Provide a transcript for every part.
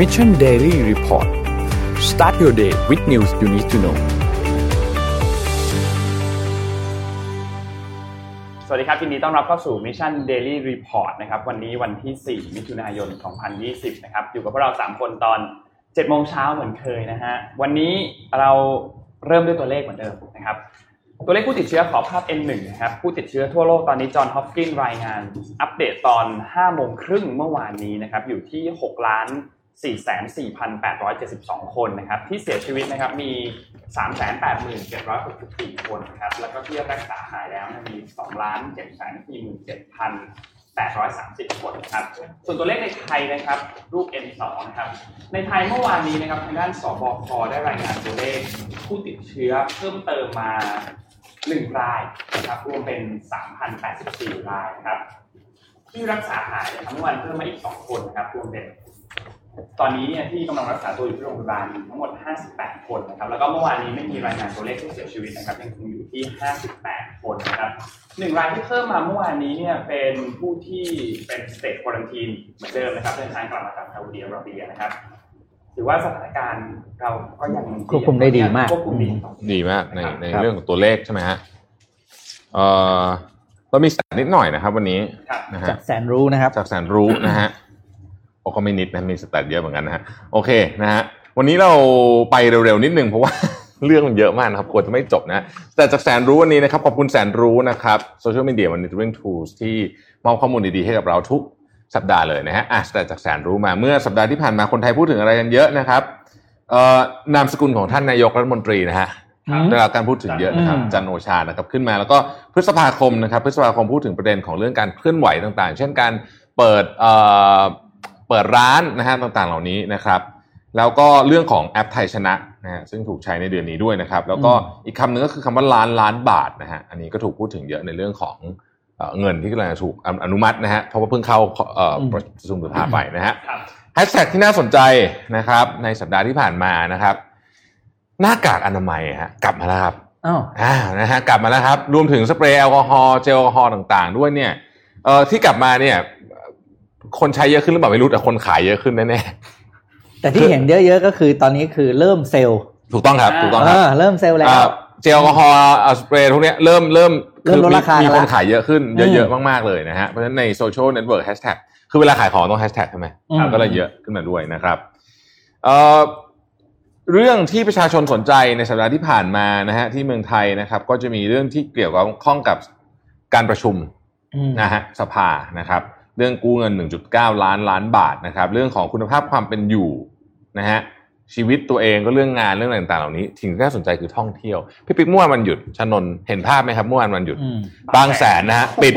Mission Daily Report start your day with news you need to know สวัสดีครับยินดีต้อนรับเข้าสู่ Mission Daily Report นะครับวันนี้วันที่ 4 มิถุนายน 2020 นะครับอยู่กับพวกเรา 3 คนตอน 7 โมงเช้าเหมือนเคยนะฮะวันนี้เราเริ่มด้วยตัวเลขเหมือนเดิมนะครับตัวเลขผู้ติดเชื้อขอภาพ N1 นะครับผู้ติดเชื้อทั่วโลกตอนนี้จอห์นฮอปกินรายงาน อัปเดตตอน5โมงครึ่งเมื่อวานนี้นะครับอยู่ที่6ล้าน 44,872 คนนะครับที่เสียชีวิตนะครับมี 387,64 คนนะครับแล้วก็ที่รักษาหายแล้วมี2ล้าน747,830 คนนะครับ ส่วนตัวเลขในไทยนะครับ รูป N2 นะครับ ในไทยเมื่อวานนี้นะครับทางด้านสบคได้รายงานตัวเลขผู้ติดเชื้อเพิ่มเติมมา 1 รายนะครับ รวมเป็น 3,084 รายครับ ที่รักษาหายนะครับเมื่อวานเพิ่มมาอีก 2 คนนะครับ รวมเป็น ตอนนี้เนี่ยที่กำลังรักษาตัวอยู่ที่โรงพยาบาลมีทั้งหมด 58 คนนะครับ แล้วก็เมื่อวานนี้ไม่มีรายงานตัวเลขผู้เสียชีวิตนะครับยังคงอยู่ที่ 58 คนนะครับหนึ่งรายที่เพิ่มมาเมื่อวานนี้เนี่ยเป็นผู้ที่เป็นสเตทควอรันทีนเหมือนเดิมนะครับเดินทางกลับมาจากซาอุดิอาระเบียนะครับถือว่าสถานการณ์เราก็ยังควบคุมได้ดีมากควบคุมดีดีมากในในครับเรื่องของตัวเลขใช่ไหมฮะเอ่อเรามีสแตทนิดหน่อยนะครับ วันนี้ครับนะฮะจากแสนรู้นะครับ จากแสนรู้นะฮะ โอ้ก็ไม่นิดนะมีสแตทเยอะเหมือนกันนะฮะโอเคนะฮะวันนี้เราไปเร็วๆนิดนึงเพราะว่าเรื่องมันเยอะมากนะครับกลัวจะไม่จบนะแต่จากแสนรู้วันนี้นะครับขอบคุณแสนรู้นะครับ Social Media Monitoring Tools ที่มอบข้อมูลดีๆให้กับเราทุกสัปดาห์เลยนะฮะอะแต่จากแสนรู้มาเมื่อสัปดาห์ที่ผ่านมาคนไทยพูดถึงอะไรกันเยอะนะครับเอ่อนามสกุลของท่านนายกรัฐมนตรีนะฮะอืมได้รับการพูดถึงเยอะนะครับอืมจันทร์โอชานะครับขึ้นมาแล้วก็พฤษภาคมนะครับพฤษภาคมพูดถึงประเด็นของเรื่องการเคลื่อนไหวต่างๆ เช่นการเปิดเอ่อ เปิดร้านนะฮะต่างๆเหล่านี้นะครับแล้วก็เรื่องของแอปไทยชนะนะฮะซึ่งถูกใช้ในเดือนนี้ด้วยนะครับ แล้วก็อีกคำหนึ่งก็คือคำว่าล้านล้านบาทนะฮะอันนี้ก็ถูกพูดถึงเยอะในเรื่องของเอ่อเงินที่กำลังจะถูกอนุมัตินะฮะเพราะว่าเพิ่งเข้าเอ่อประชุมสภาไปนะฮะครับแฮชแท็กที่น่าสนใจนะครับ ในสัปดาห์ที่ผ่านมานะครับ หน้ากากอนามัยฮะกลับมาแล้วครับอ้าวอ่านะฮะกลับมาแล้วครับ รวมถึงสเปรย์แอลกอฮอล์เจลแอลกอฮอล์ต่าง ๆ ด้วยเนี่ยเอ่อที่กลับมาเนี่ย คนใช้เยอะขึ้นหรือเปล่าไม่รู้แต่คนขายเยอะขึ้นแน่แต่ที่เห็นเยอะๆก็คือตอนนี้คือเริ่มเซลล์ๆถูกต้องครับถูกต้องครับอ่าเริ่มเซลล์แล้วอ่าเจลแอลกอฮอล์อ่าสเปรย์พวกเนี้ยเริ่มเริ่มเริ่มลดราคามีแล้วคนขายเยอะขึ้นอืมเยอะๆมากๆเลยนะฮะเพราะฉะนั้นในโซเชียลเน็ตเวิร์กแฮชแท็กคือเวลาขายของต้องแฮชแท็กใช่ไหมอืมก็เลยเยอะขึ้นมาด้วยนะครับเอ่อเรื่องที่ประชาชนสนใจในสัปดาห์ที่ผ่านมานะฮะที่เมืองไทยนะครับ ก็จะมีเรื่องที่เกี่ยวกับข้องกับการประชุมอืมนะฮะสภานะครับ เรื่องกู้เงิน 1.9 ล้านล้านบาทนะครับ เรื่องของคุณภาพความเป็นอยู่นะฮะชีวิตตัวเองก็เรื่องงานเรื่องอะไรต่างๆเหล่านี้สิ่งที่น่าสนใจคือท่องเที่ยวพี่ปิ๊กเมื่อวานวันหยุดชนนท์เห็นภาพไหมครับเมื่อวานวันหยุดอืมบางแสนนะฮะปิด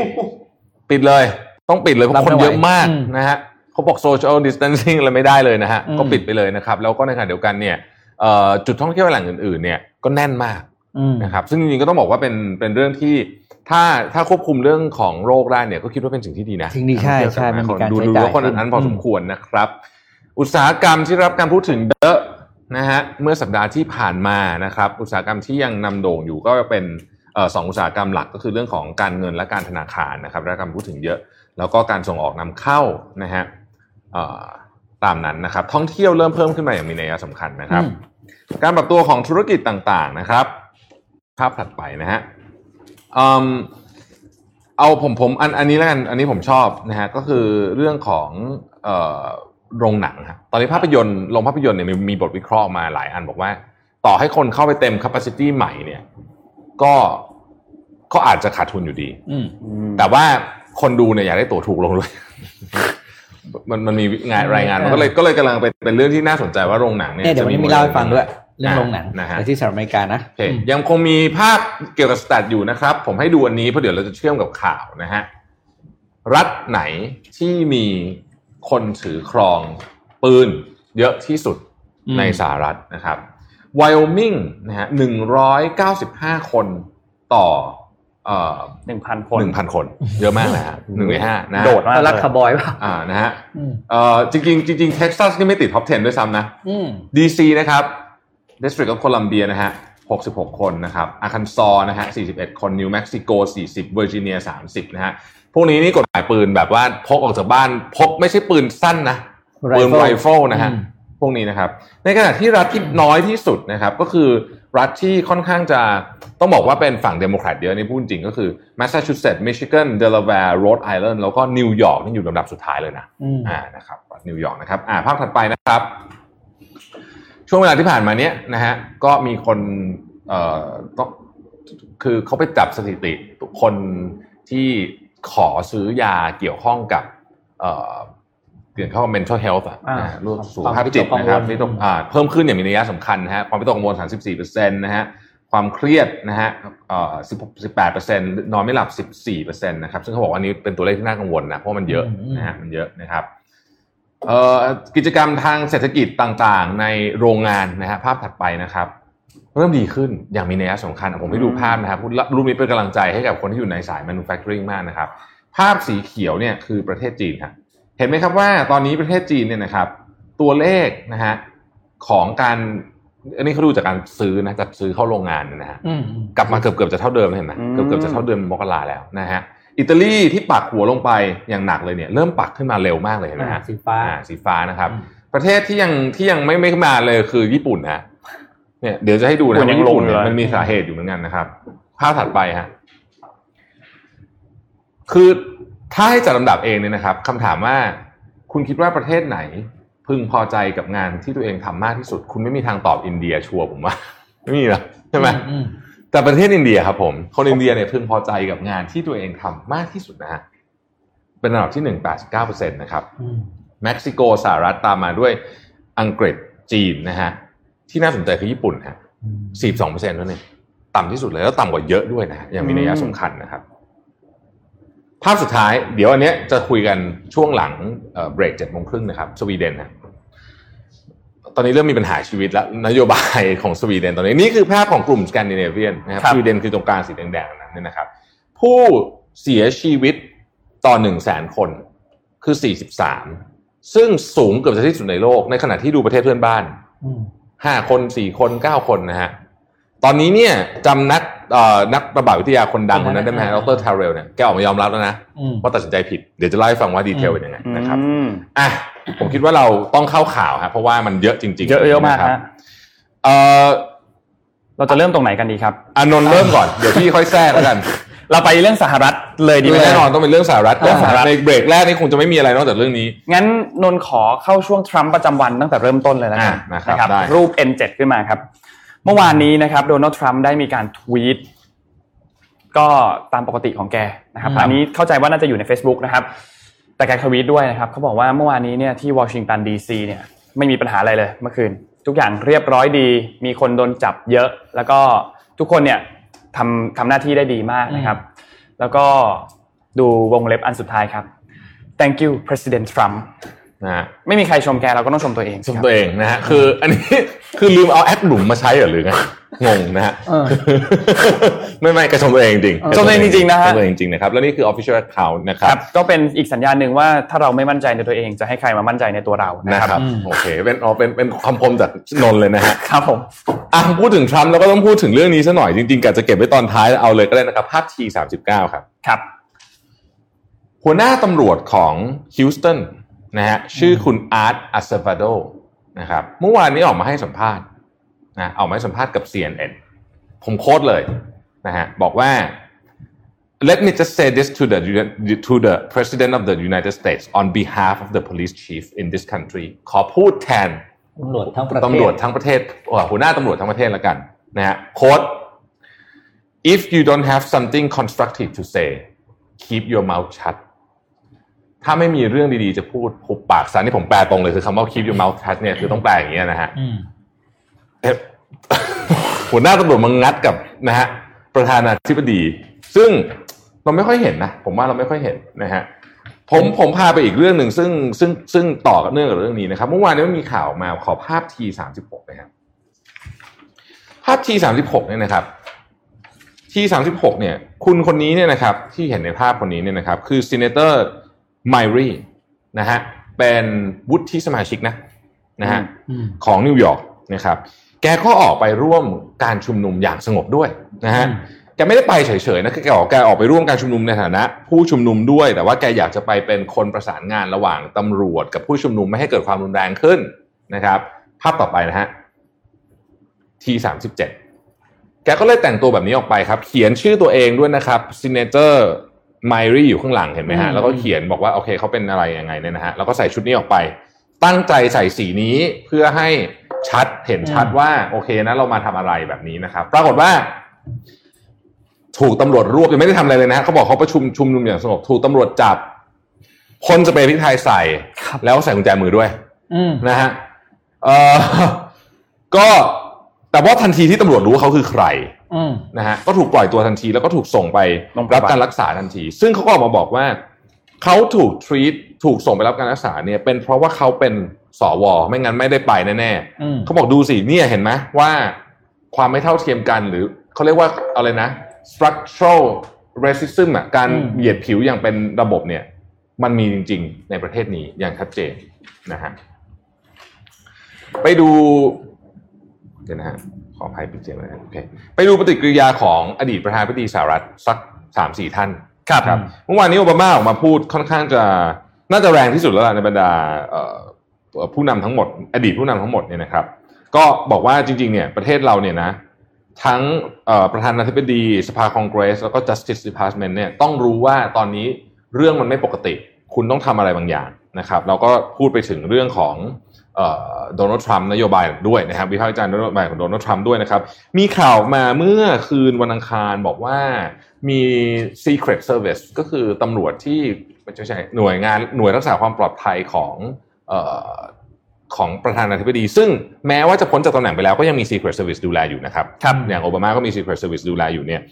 ปิดเลย ต้องปิดเลยเพราะคนเยอะมากอืมนะฮะเขาบอก social distancing อะไรไม่ได้เลยนะฮะอืมก็ปิดไปเลยนะครับ แล้วก็ในขณะเดียวกันเนี่ยเอ่อจุดท่องเที่ยวแหล่งอื่นๆเนี่ยก็แน่นมากอืมนะครับซึ่งจริงๆก็ต้องบอกว่าเป็นเป็นเรื่องที่ ถ้าถ้าควบคุมเรื่องของโรคได้เนี่ยก็คิดว่าเป็นสิ่งที่ดีนะสิ่งดีใช่ใช่มันมีการดูใช้ดูจ่ายว่าคนนั้นพอสมอืมควรนะครับ อุตสาหกรรมที่รับการพูดถึงเยอะนะฮะเมื่อสัปดาห์ที่ผ่านมานะครับ อุตสาหกรรมที่ยังนำโด่งอยู่ก็เป็นเอ่อสองอุตสาหกรรมหลักก็คือเรื่องของการเงินและการธนาคารนะครับได้รับการพูดถึงเยอะ แล้วก็การส่งออกนำเข้านะฮะเอ่อตามนั้นนะครับ ท่องเที่ยวเริ่มเพิ่มขึ้นมาอย่างมีนัยสำคัญนะครับอืมการปรับตัวของธุรกิจต่างๆนะครับ ภาพถัดไปนะฮะอืม เอาผมผมอันอันนี้แล้วกันอันนี้ผมชอบนะฮะก็คือเรื่องของเอ่อโรงหนังฮะตอนนี้ภาพยนตร์โรงภาพยนตร์เนี่ยมีมีบทวิเคราะห์ออกมาหลายอันบอกว่า ต่อให้คนเข้าไปเต็ม capacity ใหม่เนี่ย ก็ก็อาจจะขาดทุนอยู่ดีอืมแต่ว่าคนดูเนี่ยอยากได้ตั๋วถูกลงด้วยมันมันมีงานรายงานมันก็เลยก็เลยกำลังเป็นเป็นเรื่องที่น่าสนใจว่าโรงหนังเนี่ยเนี่ยเดี๋ยววันนี้มีเล่าให้ฟังด้วย เรื่องอ่าโรงหนังนะฮะในที่สหรัฐอเมริกานะโอเคอืมยังคงมีภาพเกี่ยวกับสแตทอยู่นะครับ ผมให้ดูอันนี้เพราะเดี๋ยวเราจะเชื่อมกับข่าวนะฮะรัฐไหนที่มีคนถือครองปืนเยอะที่สุดอืมในสหรัฐนะครับไวโอมิงนะฮะหนึ่งร้อยเก้าสิบห้าคนต่อเอ่อหนึ่งพันคนหนึ่งพันคน เยอะมากนะฮะหนึ่งในห้านะฮะโดดมากรัฐคาร์บอยป่ะอ่านะฮะอืมเอ่อจริงๆจริงๆเท็กซัสนี่ไม่ติดท็อป 10 ด้วยซ้ำนะอืม DC นะครับ District of Columbia นะฮะ66 คนนะครับอาคันซอนะฮะ41 คนนิวเม็กซิโก 40เวอร์จิเนีย 30 นะฮะ พวกนี้นี่กฎหมายปืนแบบว่าพกออกจากบ้าน พกไม่ใช่ปืนสั้นนะ ปืนไรเฟิลนะฮะอืพวกนี้นะครับ ในขณะที่รัฐที่น้อยที่สุดนะครับ ก็คือรัฐที่ค่อนข้างจะต้องบอกว่าเป็นฝั่งเดโมแครตเยอะนี่พูดจริงก็คือแมสซาชูเซตส์มิชิแกนเดลาแวร์โรดไอแลนด์แล้วก็นิวยอร์กนี่อยู่ลำดับสุดท้ายเลยนะอืมอ่านะครับรัฐนิวยอร์กนะครับอ่าภาพถัดไปนะครับ ช่วงเวลาที่ผ่านมาเนี้ยนะฮะก็มีคนเอ่อต้องคือเขาไปจับสถิติคนที่ขอซื้อยาเกี่ยวข้องกับเอ่อเกี่ยวข้องกับ mental health อะอ่านะฮะเรื่องสุขภาพจิตนะครับความวิที่ตต้กองกังวลอ่าเพิ่มขึ้นอย่างมีนัยสำคัญนะฮะความวิตกกังวล34%นะฮะความเครียดนะฮะเอ่อ16 18%นอนไม่หลับ14%นะครับ ซึ่งเขาบอกว่าอันนี้เป็นตัวเลขที่น่ากังวลนะ เพราะมันเยอะนะฮะ มันเยอะนะครับเอ่อ กิจกรรมทางเศรษฐกิจต่างๆ ในโรงงานนะฮะภาพถัดไปนะครับ เริ่มดีขึ้นอย่างมีนัยสำคัญผมให้ดูภาพนะครับรูปนี้เป็นกำลังใจให้กับคนที่อยู่ในสาย manufacturing มากนะครับ ภาพสีเขียวเนี่ยคือประเทศจีนครับเห็นไหมครับว่าตอนนี้ประเทศจีนเนี่ยนะครับ ตัวเลขนะฮะของการอันนี้เขาดูจากการซื้อนะจัดซื้อเข้าโรงงานเนี่ยนะฮะอืมกลับมาเกือบเกือบจะเท่าเดิมแล้วเห็นไหมอืมเกือบเกือบจะเท่าเดิมมกราแล้วนะฮะ อิตาลีที่ปักหัวลงไปอย่างหนักเลยเนี่ยเริ่มปักขึ้นมาเร็วมากเลยเห็นไหมฮะสีฟ้าอ่าสีฟ้านะครับอืมประเทศที่ยังที่ยังไม่ไม่มาเลยคือญี่ปุ่นนะเนี่ยเดี๋ยวจะให้ดูนะญี่ปุ่นยังว่าญี่ปุ่นลงอยู่เนี่ยเลยมันมีสาเหตุอยู่เหมือนกันนะครับภาพถัดไปฮะคือถ้าให้จัดลำดับเองเนี่ยนะครับคำถามว่าคุณคิดว่าประเทศไหน พึงพอใจกับงานที่ตัวเองทำมากที่สุด คุณไม่มีทางตอบอินเดียชัวร์ผมว่า ไม่มีนะใช่ไหมอืม แต่ประเทศอินเดียครับผม คนอินเดียเนี่ยพึงพอใจกับงานที่ตัวเองทำมากที่สุดนะฮะเป็นอันดับที่หนึ่งแปดสิบเก้าเปอร์เซ็นต์นะครับอืมเม็กซิโกสหรัฐตามมาด้วยอังกฤษจีนนะฮะที่น่าสนใจคือญี่ปุ่นฮะอืมสี่สองเปอร์เซ็นต์นั่นเองต่ำที่สุดเลยแล้วต่ำกว่าเยอะด้วยนะฮะอย่างมีนัยสำคัญนะครับ ภาพสุดท้ายเดี๋ยวอันเนี้ยจะคุยกันช่วงหลังเอ่อเบรกเจ็ดโมงครึ่งนะครับ สวีเดนนะ ตอนนี้เริ่มมีปัญหาชีวิตแล้วนโยบายของสวีเดนตอนนี้นี่คือภาพของกลุ่มสแกนดิเนเวียนนะครับครับสวีเดนคือตรงกลางสีแดงๆนั้นเนี่ยนะครับ ผู้เสียชีวิตต่อหนึ่งแสนคนคือ 43 ซึ่งสูงเกือบจะที่สุดในโลก ในขณะที่ดูประเทศเพื่อนบ้านอืมห้าคนสี่คนเก้าคนนะฮะตอนนี้เนี่ยจำนักเอ่อ นักระบาดวิทยาคนดังคนนั้นได้ไหมฮะดร.เทกเนลเนี่ยแกออกมายอมรับแล้วนะอืมว่าตัดสินใจผิดเดี๋ยวจะเล่าให้ฟังว่า detail เป็นยังไงนะครับอืมอะผมคิดว่าเราต้องเข้าข่าวครับเพราะว่ามันเยอะจริงๆเยอะเยอะมากนะครับฮะเอ่อเราจะเริ่มตรงไหนกันดีครับอานนท์เริ่มก่อนเดี๋ยวพี่ค่อยแทรกแล้วกันเราไปเรื่องสหรัฐเลยดีไหมแน่นอนต้องเป็นเรื่องสหรัฐเรื่องสหรัฐในเบรกแรกนี่คงจะไม่มีอะไรนอกจากเรื่องนี้ งั้นนนท์ขอเข้าช่วงทรัมป์ประจำวันตั้งแต่เริ่มต้นเลยแล้วกันอะนะครับได้รูป N7 ขึ้นมาครับ เมื่อวานนี้นะครับโดนัลด์ทรัมป์ได้มีการทวีตก็ตามปกติของแกนะครับครับอันนี้เข้าใจว่าน่าจะอยู่ใน Facebook นะครับ แต่แกทวีตด้วยนะครับเขาบอกว่าเมื่อวานนี้เนี่ยที่วอชิงตันดีซีเนี่ยไม่มีปัญหาอะไรเลยเมื่อคืน ทุกอย่างเรียบร้อยดี มีคนโดนจับเยอะ แล้วก็ทุกคนเนี่ยทำทำหน้าที่ได้ดีมากนะครับ แล้วก็ดูวงเล็บอันสุดท้ายครับ thank you President Trump นะฮะไม่มีใครชมแกเราก็ต้องชมตัวเองชมตัวเองนะฮะคืออันนี้คือลืมเอาแอดหลุมมาใช้เหรอหรือไงงงนะฮะเออไม่ไม่กระชมตัวเองจริงชมตัวเองจริงๆนะฮะชมตัวเองจริงนะครับแล้วนี่คือ official account นะคครัรับบก็เป็นอีกสัญญาณหนึ่งว่าถ้าเราไม่มั่นใจในตัวเองจะให้ใครมามั่นใจในตัวเรานะนะคครัรับบโอเคเป็นอ๋อเป็นเป็นคำคมจากนนท์เลยนะฮะครับผมอะพูดถึงทรัมป์แล้วก็ต้องพูดถึงเรื่องนี้ซะหน่อยจริงๆกะจะเก็บไว้ตอนท้ายเอาเลยก็ได้นะครับภาพที่สามสิบเก้าครับครับ หัวหน้าตำรวจของฮิวสตัน นะฮะชื่อคุณอาร์ตอัสเซฟาโดนะครับ เมื่อวานนี้ออกมาให้สัมภาษณ์นะออกมาให้สัมภาษณ์กับ CNN ผม quote เลยนะฮะบอกว่า Let me just say this to the to the President of the United States on behalf of the police chief in this country ขอพูดแทนตำรวจทั้งประเทศตำรวจทั้งประเทศเอ่อหัวหน้าตำรวจทั้งประเทศแล้วกันนะฮะโค้ด if you don't have something constructive to say keep your mouth shut ถ้าไม่มีเรื่องดีๆจะพูดหุบปากซะนี่ผมแปลตรงเลยคือคำว่า keep your mouth shut เนี่ยคือต้องแปลอย่างเงี้ยนะฮะอืมเอ๊ะหัวหน้าตำรวจมางัดกับนะฮะประธานาธิบดี ซึ่งเราไม่ค่อยเห็นนะผมว่าเราไม่ค่อยเห็นนะฮะผมผมพาไปอีกเรื่องหนึ่งซึ่งซึ่งซึ่งต่อกับเนื่องกับเรื่องนี้นะครับ เมื่อวานนี้มันมีข่าวมาขอภาพทีสามสิบหกนะครับภาพทีสามสิบหกเนี่ยนะครับทีสามสิบหกเนี่ย คุณคนนี้เนี่ยนะครับ ที่เห็นในภาพคนนี้เนี่ยนะครับ คือซีเนเตอร์ ไมรีนะฮะเป็นวุฒิสมาชิกนะนะฮะอืมของนิวยอร์กนะครับ แกก็ออกไปร่วมการชุมนุมอย่างสงบด้วยนะฮะอืมแกไม่ได้ไปเฉยๆนะแกออกแกออกไปร่วมการชุมนุมในฐานะ ผู้ชุมนุมด้วย แต่ว่าแกอยากจะไปเป็นคนประสานงานระหว่างตำรวจกับผู้ชุมนุมไม่ให้เกิดความรุนแรงขึ้นนะครับ ภาพต่อไปนะฮะ T สามสิบเจ็ดแกก็เลยแต่งตัวแบบนี้ออกไปครับ เขียนชื่อตัวเองด้วยนะครับ signature m y r y อยู่ข้างหลังเห็นไหมฮะอืมแล้วก็เขียนบอกว่าโอเคเขาเป็นอะไรยังไงเนี่ยนะฮะแล้วก็ใส่ชุดนี้ออกไป ตั้งใจใส่สีนี้เพื่อให้ชัดเห็นชัดว่าโอเคนะเรามาทำอะไรแบบนี้นะครับปรากฏว่า ถูกตำรวจรวบยังไม่ได้ทำอะไรเลยนะฮะเขาบอกเขาประชุมชุมนุมอย่างสงบถูกตำรวจจับพ่นสเปรย์พริกไทยใส่ครับแล้วใส่กุญแจมือด้วยอืมนะฮะเออก็แต่ว่าทันทีที่ตำรวจรู้ว่าเขาคือใครอืม นะฮะก็ถูกปล่อยตัวทันทีแล้วก็ถูกส่งไปโรงพรัยาบบาลการรักษาทันที ซึ่งเขาก็ออกมาบอกว่าเขาถูกทรีตถูกส่งไปรับการรักษาเนี่ย เป็นเพราะว่าเขาเป็นสวไม่งั้นไม่ได้ไปแน่ๆอืมเขาบอกดูสิเนี่ยเห็นไหมว่าความไม่เท่าเทียมกันหรือเขาเรียกว่าอะไรนะ structural racism อะการอืมเหยียดผิวอย่างเป็นระบบเนี่ย มันมีจริง ๆ ในประเทศนี้อย่างชัดเจนนะฮะไปดูเดี๋ยวนะฮะ ขออภัยปิดเสียงเลยนะโอเคไปดูปฏิกิริยาของอดีตประธานาธิบดีสหรัฐสักสามสี่ท่านครับครับเมื่อวานนี้โอบามาออกมาพูดค่อนข้างจะน่าจะแรงที่สุดแล้วล่ะในบรรดาเอ่อเอ่อผู้นำทั้งหมด อดีตผู้นำทั้งหมดเนี่ยนะครับ ก็บอกว่าจริงๆเนี่ยประเทศเราเนี่ยนะทั้งเอ่อประธานาธิบดีสภาคองเกรส แล้วก็ justice department เนี่ยต้องรู้ว่าตอนนี้เรื่องมันไม่ปกติ คุณต้องทำอะไรบางอย่างนะครับแล้วก็พูดไปถึงเรื่องของ โดนัลด์ทรัมป์นโยบายด้วยนะครับวิพากษ์วิจารณ์นโยบายของโดนัลด์ทรัมป์ด้วยนะครับ มีข่าวมาเมื่อคืนวันอังคารบอกว่ามี Secret Service ก็คือตำรวจที่ไม่ใช่หน่วยงานหน่วยรักษาความปลอดภัยของเอ่อของประธานาธิบดี ซึ่งแม้ว่าจะพ้นจากตำแหน่งไปแล้วก็ยังมี Secret Service ดูแลอยู่นะครับครับอย่างโอบามาก็มี Secret Service ดูแลอยู่เนี่ย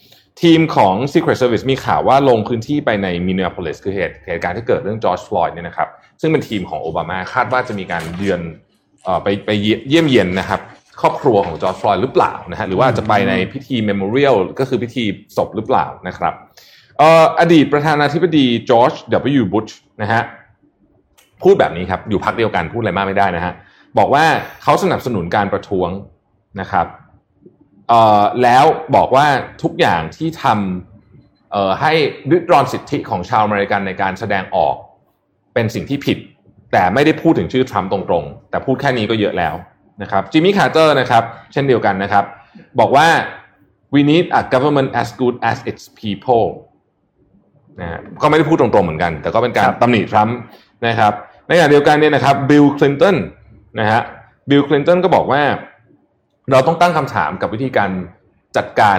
ทีมของ Secret Service มีข่าวว่าลงพื้นที่ไปในมินน e โพลิสคือเหตุเหตุการณ์ที่เกิดเรื่องจอร์จฟลอยด์เนี่ยนะครับ ซึ่งเป็นทีมของโอบามาคาดว่าจะมีการเยือนเอ่อไปไปเยี่ยมเยียนนะครับ ครอบครัวของจอร์จฟลอยด์หรือเปล่านะฮะหรือว่าจะไปในพิธี memorial ก็คือพิธีศพหรือเปล่านะครับเอ่ออดีตประธานาธิบดีจอร์จ W. Bush นะฮะพูดแบบนี้ครับ อยู่พักเดียวกันพูดอะไรมากไม่ได้นะฮะบอกว่าเขาสนับสนุนการประท้วงนะครับเอ่อแล้วบอกว่าทุกอย่างที่ทำเอ่อให้ริดรอนสิทธิของชาวอเมริกันในการแสดงออก เป็นสิ่งที่ผิด แต่ไม่ได้พูดถึงชื่อทรัมป์ตรงๆ แต่พูดแค่นี้ก็เยอะแล้วนะครับจิมมี่คาร์เตอร์นะครับเช่นเดียวกันนะครับ บอกว่า we need a government as good as its people นะฮะก็ไม่ได้พูดตรงๆเหมือนกัน แต่ก็เป็นการครับตำหนิทรัมป์นะครับในขณะเดียวกันเนี่ยนะครับบิลคลินตันนะฮะบิลคลินตันก็บอกว่า เราต้องตั้งคำถามกับวิธีการจัดการ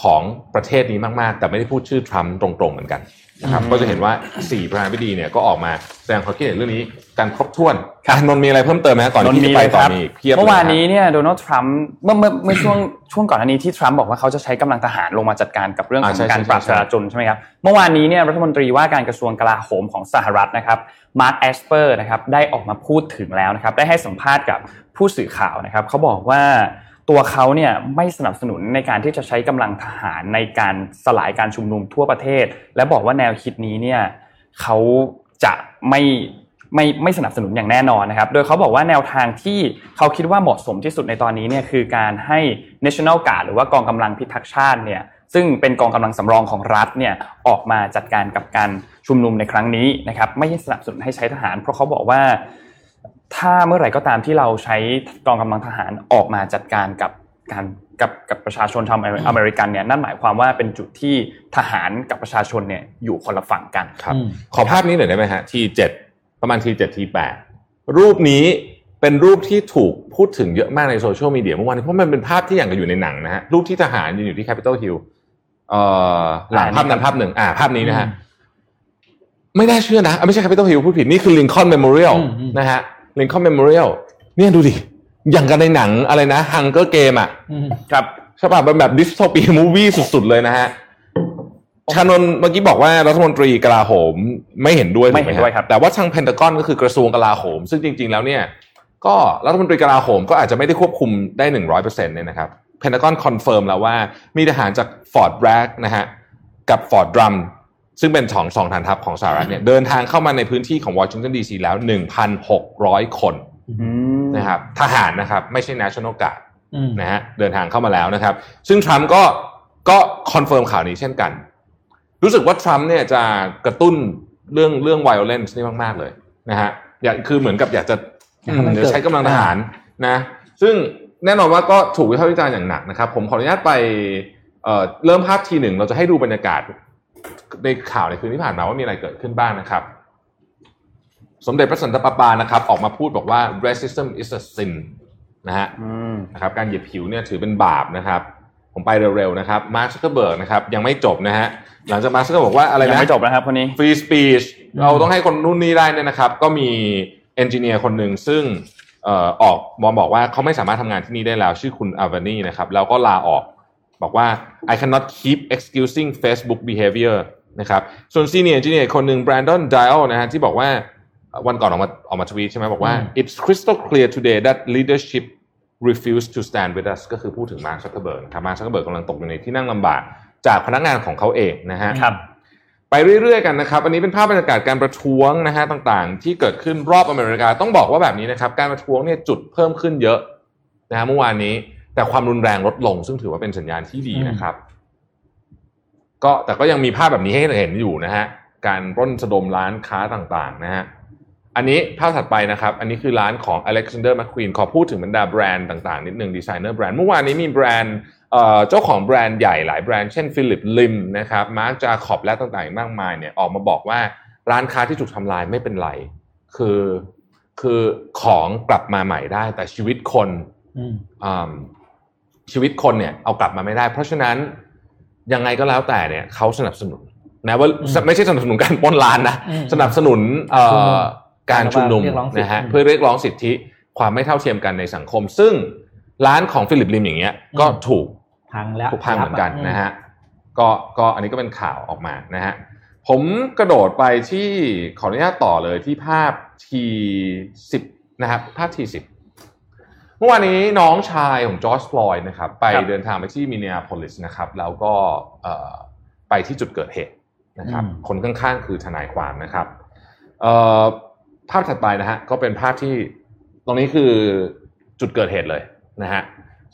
ของประเทศนี้มากๆ แต่ไม่ได้พูดชื่อทรัมป์ตรงๆเหมือนกัน นะครับอืมก็จะเห็นว่าสี่ประธานาธิบดีเนี่ยก็ออกมาแสดงความคิดเห็นเรื่องนี้การครบถ้วนอะนนท์มีอะไรเพิ่มเติมไหมก่อนที่จะไปต่อมีอีกเพียบเลยเมื่อวานะนี้เนี่ยโดนัลด์ทรัมป์เมื่อเมื่อเมื่อช่วงช่วงก่อนอันนี้ที่ทรัมป์บอกว่าเขาจะใช้กำลังทหารลงมาจัดการกับเรื่องขอ่าองใช่การใช่ปราบใช่จราจลใช่ไหมครับเมื่อวานนี้เนี่ยรัฐมนตรีว่าการกระทรวงกลาโหมของสหรัฐนะครับมาร์คเอสเปอร์นะครับได้ออกมาพูดถึงแล้วนะครับได้ให้สัมภาษณ์กับผู้สื่อข่าวนะครับเขาบอกว่า ตัวเขาเนี่ยไม่สนับสนุนในการที่จะใช้กำลังทหารในการสลายการชุมนุมทั่วประเทศ และบอกว่าแนวคิดนี้เนี่ยเขาจะไม่ไม่ไม่สนับสนุนอย่างแน่นอนนะครับ โดยเขาบอกว่าแนวทางที่เขาคิดว่าเหมาะสมที่สุดในตอนนี้เนี่ยคือการให้ National Guard หรือว่ากองกำลังพิทักษ์ชาติเนี่ยซึ่งเป็นกองกำลังสำรองของรัฐเนี่ยออกมาจัดการกับการชุมนุมในครั้งนี้นะครับไม่สนับสนุนให้ใช้ทหาร เพราะเขาบอกว่า ถ้าเมื่อไหร่ก็ตามที่เราใช้กองกำลังทหารออกมาจัดการกับการกับกับประชาชนชาวอเมริกันเนี่ยนั่นหมายความว่าเป็นจุดที่ทหารกับประชาชนเนี่ยอยู่คนละฝั่งกันครับอืมขอภาพนี้หน่อยได้ไหมฮะทีเจ็ดประมาณทีเจ็ดทีแปดรูปนี้เป็นรูปที่ถูกพูดถึงเยอะมากในโซเชียลมีเดียเมื่อวานนี้เพราะมันเป็นภาพที่อย่างกับอยู่ในหนังนะฮะรูปที่ทหารยืนอยู่ที่ Capitol Hill เอ่อหลังอ่าภาพนั้นภาพหนึ่งอ่าภาพนี้นะฮะอืม ไม่น่าเชื่อนะอะไม่ใช่ Capitol Hill พูดผิดนี่คือ Lincoln Memorial อืมอืมนะฮะ Lincoln Memorial เนี่ยดูดิ อย่างกับในหนังอะไรนะ Hunger Game อะอืมครับใช่ป่ะเป็นแบบ dystopian movie สุด ๆ เลยนะฮะชานนท์เมื่อกี้บอกว่ารัฐมนตรีกลาโหมไม่เห็นด้วยถูกไม่เห็นด้วยครับ แต่ว่าทางเพนทากอนก็คือกระทรวงกลาโหม ซึ่งจริง ๆ แล้วเนี่ย ก็รัฐมนตรีกลาโหมก็อาจจะไม่ได้ควบคุมได้หนึ่งร้อยเปอร์เซ็นต์เนี่ยนะครับเพนทากอน confirm แล้วว่ามีทหารจาก Fort Bragg นะฮะกับ Fort Drum ซึ่งเป็นสองสองฐานทัพของสหรัฐเนี่ยเดินทางเข้ามาในพื้นที่ของวอชิงตันดีซีแล้ว 1,600 คนอืมนะครับทหารนะครับไม่ใช่ National Guard อืมนะฮะเดินทางเข้ามาแล้วนะครับ ซึ่งทรัมป์ก็ก็ confirm ข่าวนี้เช่นกัน รู้สึกว่าทรัมป์เนี่ยจะกระตุ้นเรื่องเรื่อง violence นี่มาก ๆ เลยนะฮะอยากคือเหมือนกับอยากจะอืมเดี๋ยวใช้กำลังทหารนะ ซึ่งแน่นอนว่าก็ถูกวิพากษ์วิจารณ์อย่างหนักนะครับ ผมขออนุญาตไปเอ่อเริ่มภาพทีหนึ่งเราจะให้ดูบรรยากาศ ในข่าวในคืนที่ผ่านมาว่ามีอะไรเกิดขึ้นบ้างนะครับสมเด็จพระสันตะปาปานะครับ ออกมาพูดบอกว่า racism is a sin นะฮะอืมนะครับ การเหยียดผิวเนี่ยถือเป็นบาปนะครับ ผมไปเร็วๆนะครับ มาร์คซักเกอร์เบิร์กนะครับ ยังไม่จบนะฮะหลังจากมาร์คซักเกอร์บอกว่าอะไรยังนะไม่จบนะครับคนนี้ free speech เราต้องให้คนนู่นนี่ได้เนี่ยนะครับ ก็มี engineer คนหนึ่งซึ่งเอ่อออกมาบอกว่าเขาไม่สามารถทำงานที่นี่ได้แล้ว ชื่อคุณอาวานีนะครับ แล้วก็ลาออกบอกว่า I cannot keep excusing Facebook behavior นะครับส่วน senior engineer คนหนึ่ง Brandon Dial นะฮะที่บอกว่าวันก่อนออกมาออกมาทวีตใช่ไหมบอกว่าอืม it's crystal clear today that leadership refuse to stand with us ก็คือพูดถึงมาร์คซักเกอร์เบิร์กครับมาร์คซักเกอร์เบิร์กกำลังตกอยู่ในที่นั่งลำบากจากพนักงานของเขาเองนะฮะครับไปเรื่อยๆกันนะครับ อันนี้เป็นภาพบรรยากาศการประท้วงนะฮะต่างๆ ที่เกิดขึ้นรอบอเมริกาต้องบอกว่าแบบนี้นะครับ การประท้วงเนี่ยจุดเพิ่มขึ้นเยอะนะฮะเมื่อวานนี้ แต่ความรุนแรงลดลง ซึ่งถือว่าเป็นสัญญาณที่ดีนะครับ ก็แต่ก็ยังมีภาพแบบนี้ให้เห็นอยู่นะฮะการปล้นสะดมร้านค้าต่างๆนะฮะอันนี้ภาพถัดไปนะครับ อันนี้คือร้านของ Alexander McQueen ขอพูดถึงบรรดาแบรนด์ต่างๆ นิดนึง designer brand เมื่อวานนี้มีแบรนด์เอ่อเจ้าของแบรนด์ใหญ่หลายแบรนด์เช่นฟิลิปลิมนะครับมาร์กจาคอบและต่างๆอีกมากมายเนี่ยออกมาบอกว่าร้านค้าที่ถูกทำลายไม่เป็นไร คือคือของกลับมาใหม่ได้ แต่ชีวิตคนอืมอืมชีวิตคนเนี่ยเอากลับมาไม่ได้ เพราะฉะนั้น ยังไงก็แล้วแต่เนี่ยเขาสนับสนุนนะว่าอืมไม่ใช่สนับสนุนการปล้นร้านนะอืมสนับสนุนเอ่อการชุมนุมเรียกร้องสิทธิ์นะฮะอืมเพื่อเรียกร้องสิทธิความไม่เท่าเทียมกันในสังคม ซึ่งร้านของฟิลิปลิมอย่างเงี้ย ก็อืมถูกพังแล้วถูกพังเหมือนกันยับนะฮะก็ก็อันนี้ก็เป็นข่าวออกมานะฮะผมกระโดดไปที่ขออนุญาตต่อเลยที่ภาพทีสิบนะครับภาพทีสิบเมื่อวานนี้น้องชายของจอร์จฟลอยด์นะครับไปครับเดินทางไปที่มิน n อ a โพลิสนะครับแล้วก็เอ่อไปที่จุดเกิดเหตุนะครับอืมคนข้างๆคือทนายความนะครับเอ่อภาพถัดไปนะฮะก็เป็นภาพที่ตรงนี้คือจุดเกิดเหตุเลยนะฮะ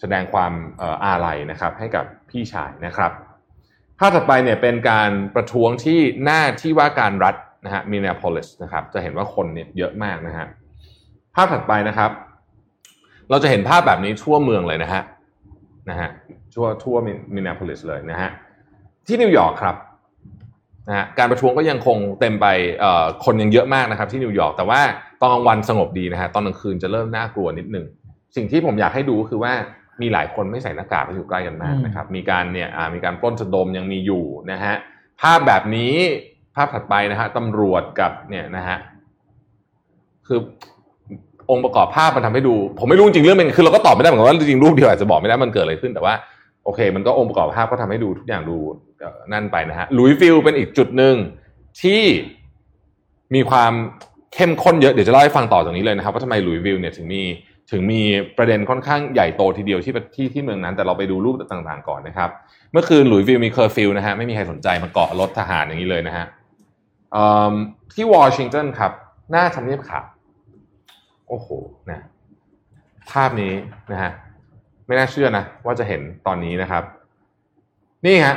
แสดงความเอ่ออาลัยนะครับให้กับพี่ชายนะครับ ภาพถัดไปเนี่ยเป็นการประท้วงที่หน้าที่ว่าการรัฐนะฮะมิน n อ a โพลิสนะครับจะเห็นว่าคนเนี่ยเยอะมากนะฮะภาพถัดไปนะครับ เราจะเห็นภาพแบบนี้ทั่วเมืองเลยนะฮะนะฮะทั่วทั่วมิน n อ a โพลิสเลยนะฮะที่นิวยอร์กครับนะฮะการประท้วงก็ยังคงเต็มไปเอ่อคนยังเยอะมากนะครับ ที่นิวยอร์กแต่ว่าตอนกลางวันสงบดีนะฮะตอนกลางคืนจะเริ่มน่ากลัวนิดนึงสิ่งที่ผมอยากให้ดูก็คือว่ามีหลายคนไม่ใส่หน้ากากและอยู่ใกล้กันมากนะครับ มีการเนี่ยอ่ามีการปล้นสะดมยังมีอยู่นะฮะภาพแบบนี้ภาพถัดไปนะฮะตำรวจกับเนี่ยนะฮะคือ องค์ประกอบภาพมันทำให้ดู ผมไม่รู้จริงเรื่องเป็นคือเราก็ตอบไม่ได้เหมือนกันว่าจริงรูปเดียวอาจจะบอกไม่ได้มันเกิดอะไรขึ้นแต่ว่าโอเค มันก็องค์ประกอบภาพก็ทำให้ดูทุกอย่างดูนั่นไปนะฮะลุยฟิลเป็นอีกจุดหนึ่งที่มีความเข้มข้นเยอะเดี๋ยวจะเล่าให้ฟังต่อจากนี้เลยนะครับว่าทำไมหลุยวิลเนี่ยถึงมีถึงมีประเด็นค่อนข้างใหญ่โตทีเดียวที่ที่ที่เมืองนั้น แต่เราไปดูรูปต่างๆก่อนนะครับ เมื่อคืนหลุยวิลมีเคอร์ฟิวนะฮะไม่มีใครสนใจมาเกาะรถทหารอย่างนี้เลยนะฮะที่วอชิงตันครับ หน้าทำเนียบขาว โอ้โหนะภาพนี้นะฮะไม่น่าเชื่อนะ ว่าจะเห็นตอนนี้นะครับ นี่ฮะ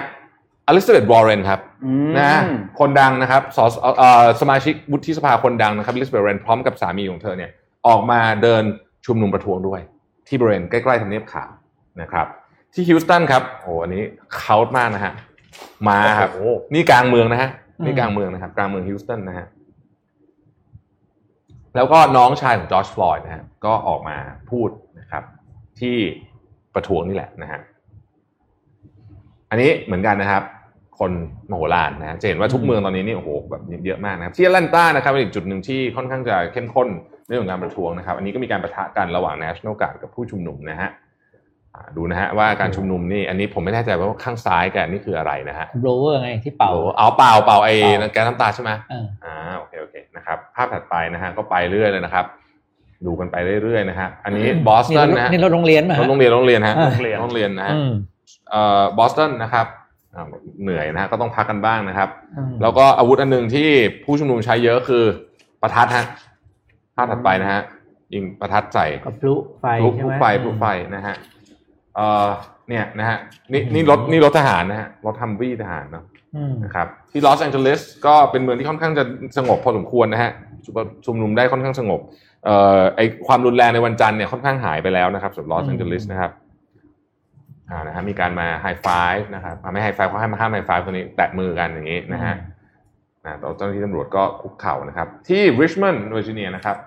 อลิซาเบธวอร์เรนครับอืมนะคนดังนะครับสสเอ่อสมาชิกวุฒิสภาคนดังนะครับอลิซาเบธวอร์เรนพร้อมกับสามีของเธอเนี่ยออกมาเดินชุมนุมประท้วงด้วย ที่บริเวณใกล้ๆทำเนียบขาวนะครับ ที่ฮิวสตันครับโอ้โหอันนี้เยอะมากนะฮะมาครับโอ้โหนี่กลางเมืองนะฮะอืมนี่กลางเมืองนะครับ กลางเมืองฮิวสตันนะฮะ แล้วก็น้องชายของจอร์จฟลอยด์นะฮะก็ออกมาพูดนะครับที่ประท้วงนี่แหละนะฮะอันนี้เหมือนกันนะครับ คนมโหฬารนะจะเห็นว่าทุกเมืองตอนนี้นี่โอ้โหแบบเยอะมากนะครับที่แอตแลนตานะครับเป็นอีกจุดหนึ่งที่ค่อนข้างจะเข้มข้นเรื่องของการประท้วงนะครับ อันนี้ก็มีการประทะกันระหว่าง National Guard กับผู้ชุมนุมนะฮะ ดูนะฮะว่าการชุมนุมนี่อันนี้ผมไม่แน่ใจว่าข้างซ้ายกันนี่คืออะไรนะฮะโบรเวอร์ไงที่เป่าโอ้เอาเป่าเป่าไอ้เป่าแก๊สน้ำตาใช่ไหมเอออ่าโอเคโอเคนะครับภาพถัดไปนะฮะก็ไปเรื่อยเลยนะครับ ดูกันไปเรื่อยๆนะฮะอันนี้บอสตันนะฮะนี่รถโรงเรียนป่ะรฮะถโรงเรียนโรงเรียนฮะอ่าโรงเรียนโรงเรียนนะฮะอืมเอ่อบอสตันนะครับอ่าเหนื่อยนะฮะก็ต้องพักกันบ้างนะครับอืมแล้วก็อาวุธอันหนึ่งที่ผู้ชุมนุมใช้เยอะคือประทัดฮะภาพถัดไปนะฮะยิงประทัดใส่กับพลุไฟพลุใช่พลุไหมไฟพลุไฟนะฮะ เอ่อเนี่ยนะฮะนี่นี่รถนี่รถทหารนะฮะรถทัมวี่ทหารเนาะอืมนะครับที่ลอสแองเจลิสก็เป็นเมืองที่ค่อนข้างจะสงบพอสมควรนะฮะชุมนุมได้ค่อนข้างสงบเอ่อไอความรุนแรงในวันจันทร์เนี่ยค่อนข้างหายไปแล้วนะครับสำหรับลอสแองเจลิสนะครับอ่านะฮะมีการมา high five นะครับอ่าไม่ high five เขาให้มาห้าม high five คนนี้แตะมือกันอย่างนี้นะฮะนะแต่เจ้าหน้าที่ตำรวจก็คุกเข่านะครับ ที่ริชมอนด์เวอร์จิเนียนะครับ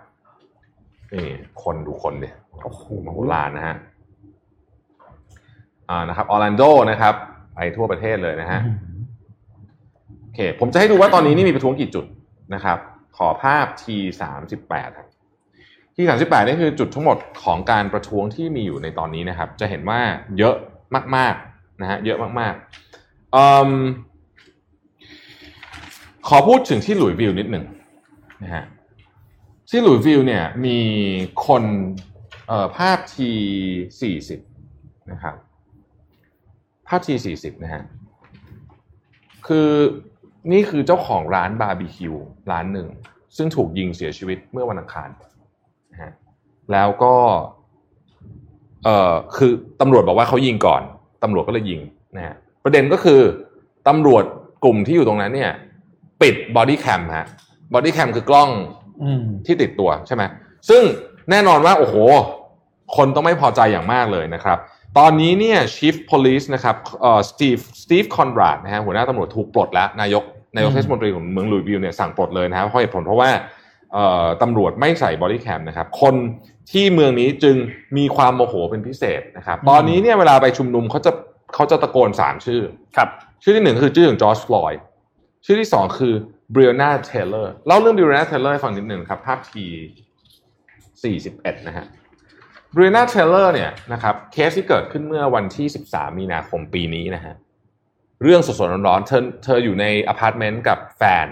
นี่คนดูคนดิโอ้โหมโหฬารนะฮะอ่า นะครับออร์แลนโดนะครับไปทั่วประเทศเลยนะฮะโอเค ผมจะให้ดูว่าตอนนี้นี่มีประท้วงกี่จุดนะครับ ขอภาพ T สามสิบแปดครับ T สามสิบแปดนี่คือจุดทั้งหมดของการประท้วงที่มีอยู่ในตอนนี้นะครับ จะเห็นว่าเยอะมากๆนะฮะเยอะมากๆอืมขอพูดถึงที่หลุยส์วิลล์นิดหนึ่งนะฮะที่หลุยส์วิลล์เนี่ยมีคนเอ่อภาพ T สี่สิบนะครับภาพ T สี่สิบนะฮะคือนี่คือเจ้าของร้านบาร์บีคิวร้านหนึ่ง ซึ่งถูกยิงเสียชีวิตเมื่อวันอังคารนะฮะแล้วก็เอ่อคือตำรวจบอกว่าเขายิงก่อนตำรวจก็เลยยิงนะฮะประเด็นก็คือตำรวจกลุ่มที่อยู่ตรงนั้นเนี่ย ปิด body cam ฮะ body cam คือกล้องอืมที่ติดตัวใช่ไหมซึ่งแน่นอนว่า โอ้โห คนต้องไม่พอใจอย่างมากเลยนะครับ ตอนนี้เนี่ย Chief Police นะครับเอ่อสตีฟสตีฟคอนราดนะฮะหัวหน้าตำรวจถูกปลดแล้ว นายกนายกอืมเทศมนตรีของเมืองหลุยวิลเนี่ยสั่งปลดเลยนะครับเพราะเหตุผลเพราะว่าเอ่อตำรวจไม่ใส่ body cam นะครับ คนที่เมืองนี้จึงมีความโมโหเป็นพิเศษนะครับ ตอนนี้เนี่ยเวลาไปชุมนุมเขาจะเขาจะตะโกนสามชื่อ ครับ ชื่อที่หนึ่งคือชื่อของจอร์จฟลอยด์ชื่อที่สองคือเบรนาเทเลอร์เล่าเรื่องเบรนาเทเลอร์ให้ฟังนิดหนึ่งครับ ภาพทีสี่สิบเอ็ดนะฮะเบรนาเทเลอร์เนี่ยนะครับเคสที่เกิดขึ้นเมื่อวันที่สิบสามมีนาคมปีนี้นะฮะเรื่องสดๆร้อนๆเธอเธออยู่ในอพาร์ตเมนต์กับแฟน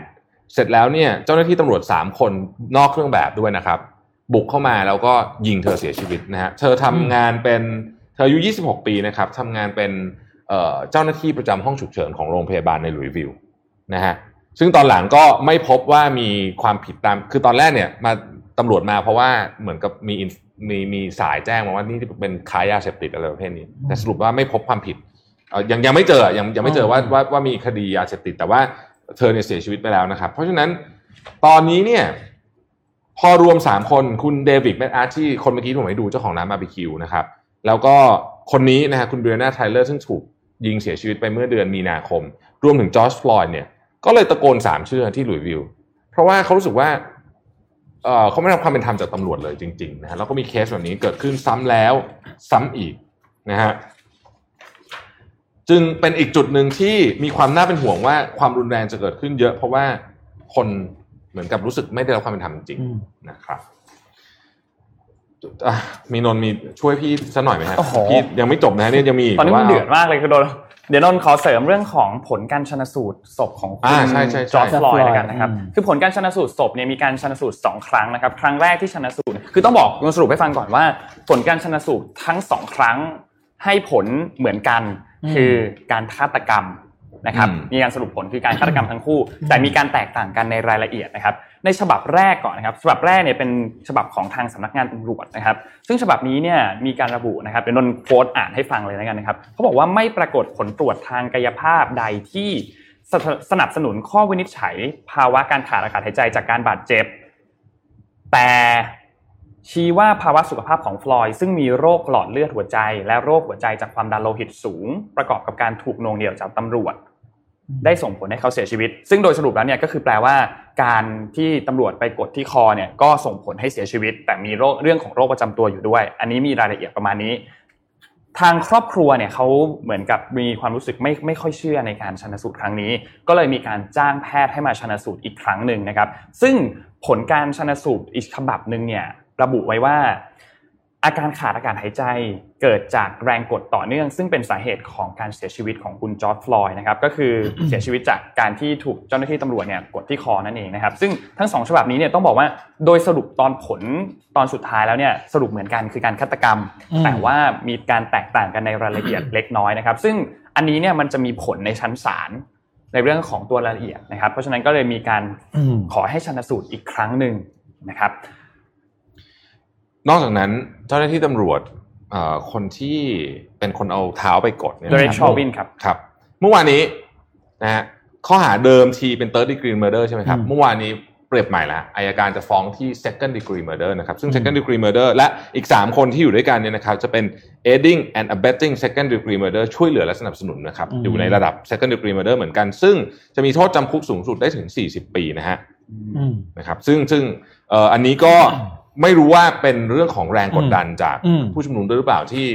เสร็จแล้วเนี่ยเจ้าหน้าที่ตำรวจสามคนนอกเครื่องแบบด้วยนะครับ บุกเข้ามาแล้วก็ยิงเธอเสียชีวิตนะฮะเธอทำงานเป็นเธออายุ 26 ปีนะครับทำงานเป็นเจ้าหน้าที่ประจำห้องฉุกเฉินของโรงพยาบาลในหลุยวิลนะฮะซึ่งตอนหลังก็ไม่พบว่ามีความผิดตาม คือตอนแรกเนี่ยมาตำรวจมาเพราะว่าเหมือนกับมี inf- มีมีสายแจ้งมาว่านี่เป็นค้ายาเสพติดอะไรประเภทนี้ แต่สรุปว่าไม่พบความผิดเอ่อยังยังไม่เจอยังยังไม่เจอว่าว่าว่ามีคดียาเสพติด แต่ว่าเธอเนี่ยเสียชีวิตไปแล้วนะครับ เพราะฉะนั้นตอนนี้เนี่ยพอรวมสามคนคุณเดวิดแมดอาร์ที่คนเมื่อกี้ที่ผมให้ดูเจ้าของร้านบาร์บีคิวนะครับ แล้วก็คนนี้นะฮะคุณเบรนาเทเลอร์ซึ่งถูกยิงเสียชีวิตไปเมื่อเดือนมีนาคม รวมถึงจอร์จฟลอยด์เนี่ยก็เลยตะโกนสามชื่อที่หลุยส์วิลล์เพราะว่าเขารู้สึกว่า เออเขาไม่ได้รับความเป็นธรรมจากตำรวจเลยจริงๆนะฮะแล้วก็มีเคสแบบนี้เกิดขึ้นซ้ำแล้วซ้ำอีกนะฮะจึงเป็นอีกจุดหนึ่งที่มีความน่าเป็นห่วงว่าความรุนแรงจะเกิดขึ้นเยอะ เพราะว่าคนเหมือนกับรู้สึกไม่ได้รับความเป็นธรรมจริงอืมๆนะครับอะมีนนท์มีช่วยพี่สักหน่อยไหมฮะโอ้โหพี่ยังไม่จบนะเนี่ยยังมีกตอนนี้แต่มันว่าเดือดมากเลยคือโดน เดี๋ยวนนท์ขอเสริมเรื่องของผลการชนสูตรศพของคุอ่าณใช่ใช่ใช่จอร์จฟลอยด์แล้วกันนะครับอืมคือผลการชนสูตรศพเนี่ยมีการชนสูตรสองครั้งนะครับครั้งแรกที่ชนสูตร คือต้องบอกสรุปให้ฟังก่อนว่า ผลการชนสูตรทั้งสองครั้งให้ผลเหมือนกันอืมคือการฆาตกรรมนะครับอืมมีการสรุปผลคือการฆาตกรรมทั้งคู่ แต่มีการแตกต่างกันในรายละเอียดนะครับ ในฉบับแรกก่อนนะครับฉบับแรกเนี่ยเป็นฉบับของทางสำนักงานตำรวจนะครับ ซึ่งฉบับนี้เนี่ยมีการระบุนะครับเดี๋ยวนนโค้ดอ่านให้ฟังเลยแล้วกันนะครับเขาบอกว่าไม่ปรากฏผลตรวจทางกายภาพใดที่สสนับสนุนข้อวินิจฉัย ภาวะการขาดอากาศหายใจจากการบาดเจ็บ แต่ชี้ว่าภาวะสุขภาพของฟลอยด์ซึ่งมีโรคหลอดเลือดหัวใจ และโรคหัวใจจากความดันโลหิตสูง ประกอบกับการถูกนวงเหนี่ยวจากตำรวจ ได้ส่งผลให้เขาเสียชีวิต ซึ่งโดยสรุปแล้วเนี่ยก็คือแปลว่า การที่ตำรวจไปกดที่คอเนี่ยก็ส่งผลให้เสียชีวิต แต่มีโรคเรื่องของโรคประจำตัวอยู่ด้วย อันนี้มีรายละเอียดประมาณนี้ ทางครอบครัวเนี่ยเขาเหมือนกับมีความรู้สึกไม่ไม่ค่อยเชื่อในการชนสูตรครั้งนี้ ก็เลยมีการจ้างแพทย์ให้มาชนสูตรอีกครั้งหนึ่งนะครับ ซึ่งผลการชนสูตรอีกฉบับหนึ่งเนี่ยระบุไว้ว่า อาการขาดอากาศหายใจเกิดจากแรงกดต่อเนื่อง ซึ่งเป็นสาเหตุของการเสียชีวิตของคุณจอร์จฟลอยด์นะครับก็คือเสียชีวิตจากการที่ถูกเจ้าหน้าที่ตำรวจเนี่ยกดที่คอนั่นเองนะครับซึ่งทั้งสองฉบับนี้เนี่ยต้องบอกว่าโดยสรุปตอนผลตอนสุดท้ายแล้วเนี่ยสรุปเหมือนกันคือการฆาตกรรมอืมแต่ว่ามีการแตกต่างกันในรายละเอียดเล็กน้อยนะครับ ซึ่งอันนี้เนี่ยมันจะมีผลในชั้นศาลในเรื่องของตัวรายละเอียดนะครับ เพราะฉะนั้นก็เลยมีการอืมขอให้ชันสูตรอีกครั้งหนึ่งนะครับ นอกจากนั้นเจ้าหน้าที่ตำรวจเอ่อคนที่เป็นคนเอาเท้าไปกดเนี่ยโดยนะชอวินครับครับ เมื่อวานนี้นะฮะข้อหาเดิมทีเป็น third degree murder ใช่ไหมครับอืมเมื่อวานนี้เปรียบใหม่ละอายการจะฟ้องที่ second degree murder นะครับ ซึ่ง second degree murder และอีก 3 คนที่อยู่ด้วยกันเนี่ยนะครับ จะเป็น aiding and abetting second degree murder ช่วยเหลือและสนับสนุนนะครับอืมอยู่ในระดับ second degree murder เหมือนกัน ซึ่งจะมีโทษจำคุกสูงสุดได้ถึง 40 ปีนะฮะอืมนะครับ ซึ่งซึ่งเอ่ออันนี้ก็ ไม่รู้ว่าเป็นเรื่องของแรงกดดันจากอืมผู้ชุมนุมด้วยหรือเปล่าที่